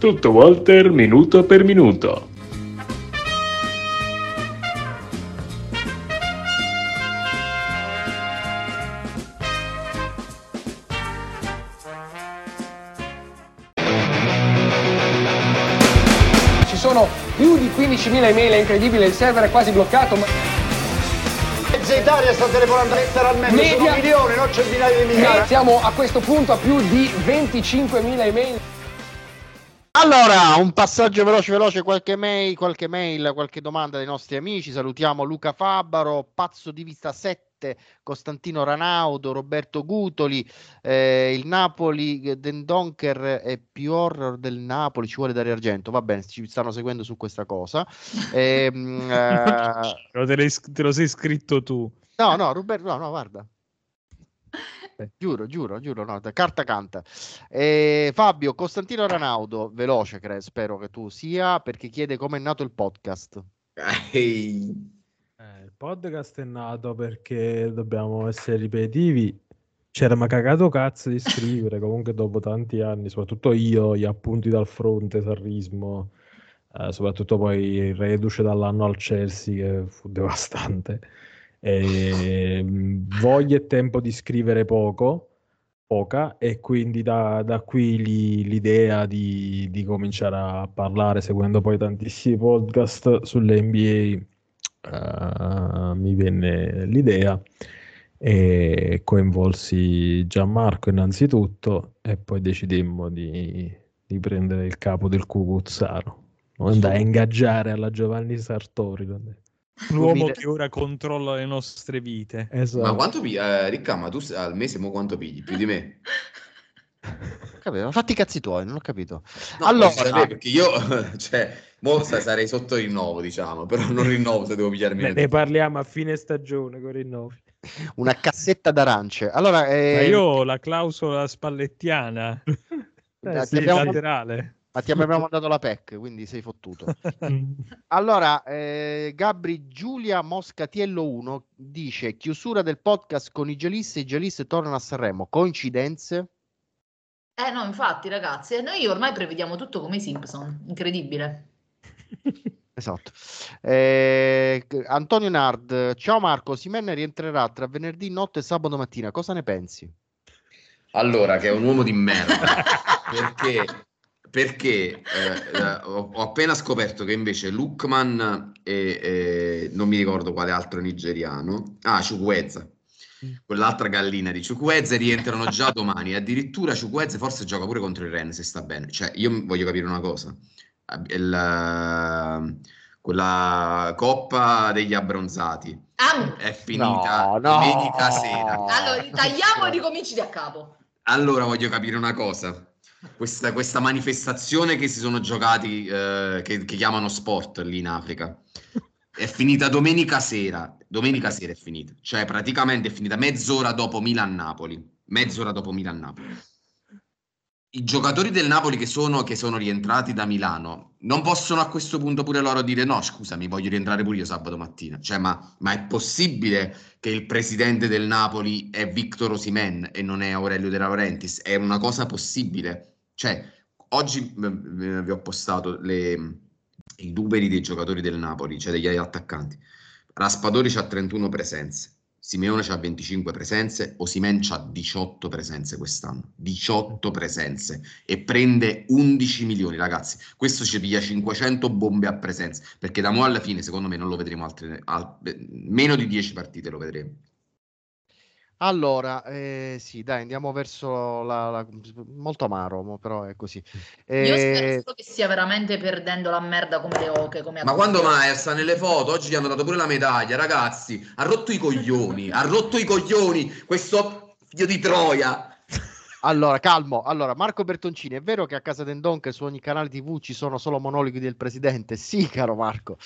Tutto Walter minuto per minuto. Ci sono più di 15.000 email, è incredibile, il server è quasi bloccato. Ma... Mezza Italia sta telefonando letteralmente, sono milioni, non centinaia di migliaia. Siamo a questo punto a più di 25.000 email. Allora, un passaggio veloce, veloce, qualche mail, qualche mail, qualche domanda dai nostri amici. Salutiamo Luca Fabaro, Pazzo di Vista 7, Costantino Ranaudo, Roberto Gutoli, eh, il Napoli, Den Donker è più horror del Napoli, ci vuole dare argento. Va bene, ci stanno seguendo su questa cosa. Ehm, eh, [LAUGHS] te lo sei scritto tu. No, no, Roberto, no, no, guarda. Giuro, giuro, giuro, no, da- carta canta. Eh, Fabio, Costantino Ranaudo, veloce, cre- spero che tu sia, perché chiede come è nato il podcast. Eh, il podcast è nato perché dobbiamo essere ripetitivi. C'era ma cagato cazzo di scrivere [LAUGHS] comunque dopo tanti anni, soprattutto io, gli appunti dal fronte, Sarrismo, eh, soprattutto poi reduce dall'anno al Chelsea che fu devastante. E, mh, voglia e tempo di scrivere poco, poca, e quindi da, da qui li- l'idea di, di cominciare a parlare, seguendo poi tantissimi podcast sulle NBA, eh, mi venne l'idea e coinvolsi Gianmarco innanzitutto e poi decidemmo di, di prendere il capo del Cucuzzaro, andare a ingaggiare alla Giovanni Sartori. L'uomo che ora controlla le nostre vite. Esatto. Ma quanto pigli, eh, Ricca, ma tu al mese mo quanto pigli? Più di me? [LAUGHS] Capito? Ma Fatti i cazzi tuoi, non ho capito. No, allora, perché io, [LAUGHS] cioè, mo sa- sarei sotto rinnovo, diciamo, però non rinnovo se devo pigliarmi Ne, ne parliamo a fine stagione con rinnovi. Una cassetta d'arance. Allora, eh... Ma io ho la clausola spallettiana. Eh, sì, abbiamo... laterale. Ma ti avevamo [LAUGHS] mandato la PEC, quindi sei fottuto. [LAUGHS] allora, eh, Gabri Giulia Moscatiello 1 dice: Chiusura del podcast con i Gelis e i Gelis tornano a Sanremo. Coincidenze? Eh no, infatti, ragazzi, eh, noi ormai prevediamo tutto come i Simpson. Incredibile. Esatto. Eh, Antonio Nard, ciao Marco, Simenne rientrerà tra venerdì notte e sabato mattina. Cosa ne pensi? Allora, che è un uomo di merda. [LAUGHS] perché perché eh, [LAUGHS] ho, ho, appena scoperto che invece Lukman e, e, non mi ricordo quale altro nigeriano, ah, Chukwueze, mm. quell'altra gallina di Chukwueze rientrano già [LAUGHS] domani, addirittura Chukwueze forse gioca pure contro il Ren se sta bene, cioè io voglio capire una cosa, il, quella coppa degli abbronzati ah, è finita no, domenica no. sera. Allora, tagliamo e [LAUGHS] ricominci da capo. Allora voglio capire una cosa questa, questa, manifestazione che si sono giocati, eh, che, che, chiamano sport lì in Africa. È finita domenica sera, domenica sera è finita, cioè praticamente è finita mezz'ora dopo Milan-Napoli, mezz'ora dopo Milan-Napoli. I giocatori del Napoli che sono, che sono rientrati da Milano non possono a questo punto pure loro dire no, scusami, voglio rientrare pure io sabato mattina. Cioè, ma, ma è possibile che il presidente del Napoli è Victor Osimen e non è Aurelio De Laurentiis? È una cosa possibile? Cioè, oggi vi ho postato le, i numeri dei giocatori del Napoli, cioè degli attaccanti. Raspadori ha 31 presenze, Simeone ha 25 presenze, Osimen ha 18 presenze quest'anno, 18 presenze e prende 11 milioni, ragazzi. Questo ci piglia 500 bombe a presenza, perché da mo alla fine secondo me non lo vedremo altre, al, meno di 10 partite lo vedremo. Allora, eh, sì, dai, andiamo verso la, la- molto amaro, però è così. Io spero Eh, che stia veramente perdendo la merda come le oche, come Ma quando mai sta nelle foto? Oggi gli hanno dato pure la medaglia, ragazzi. Ha rotto i coglioni, ha rotto i coglioni questo figlio di Troia. Allora, calmo. Allora, Marco Bertoncini, è vero che a casa Dendonche su ogni canale TV ci sono solo monologhi del presidente? Sì, caro Marco.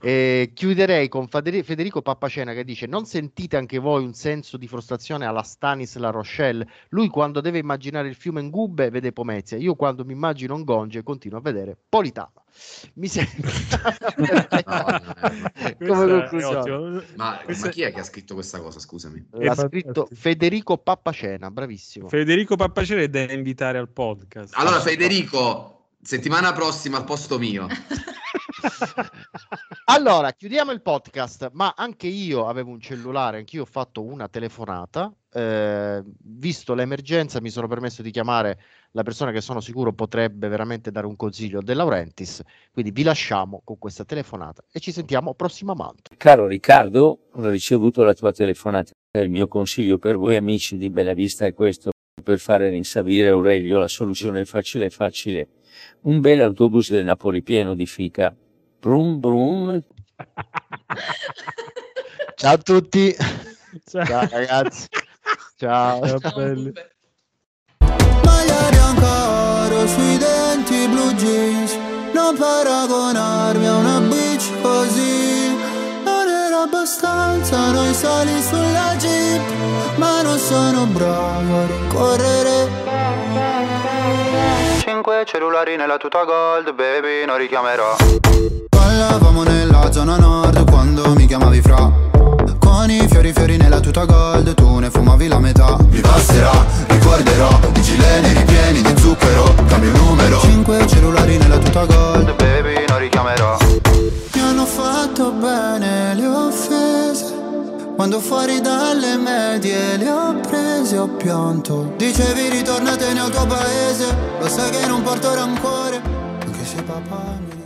Eh, chiuderei con Federico Pappacena che dice: Non sentite anche voi un senso di frustrazione alla Stanis La Rochelle? Lui, quando deve immaginare il fiume in Gubbe, vede Pomezia. Io, quando mi immagino un Gonge, continuo a vedere Politano. Mi sembra [LAUGHS] come conclusione. Ma, ma, chi è che ha scritto questa cosa? Scusami, l'ha scritto Federico Pappacena. Bravissimo. Federico Pappacena è da invitare al podcast. Allora, Federico, settimana prossima al posto mio. [LAUGHS] allora, chiudiamo il podcast, ma anche io avevo un cellulare, anch'io ho fatto una telefonata. Eh, visto l'emergenza, mi sono permesso di chiamare la persona che sono sicuro potrebbe veramente dare un consiglio De Laurentiis. Quindi vi lasciamo con questa telefonata e ci sentiamo prossimamente. Caro Riccardo, ho ricevuto la tua telefonata. Il mio consiglio per voi amici di Bella Vista è questo. Per fare rinsavire Aurelio la soluzione facile facile. Un bel autobus del Napoli pieno di fica. Brum brum. Ciao a tutti. Ciao, Ciao ragazzi. Ciao. Ciao belli caro sui denti blu jeans. Non paragonarmi a una bitch così. Non era abbastanza noi sali sulla jeep. Ma non sono bravo a rincorrere. Cinque cellulari nella tuta gold, baby, non richiamerò. Ballavamo nella zona nord quando mi chiamavi fra Con fiori fiori nella tuta gold. Tu ne fumavi la metà. Mi passerà, ricorderò. Di gileni ripieni di zucchero. Cambio numero. Cinque cellulari nella tuta gold. Baby non richiamerò. Mi hanno fatto bene le offese. Quando fuori dalle medie le ho prese ho pianto. Dicevi ritornatene al tuo paese. Lo sai che non porto rancore Anche se papà mi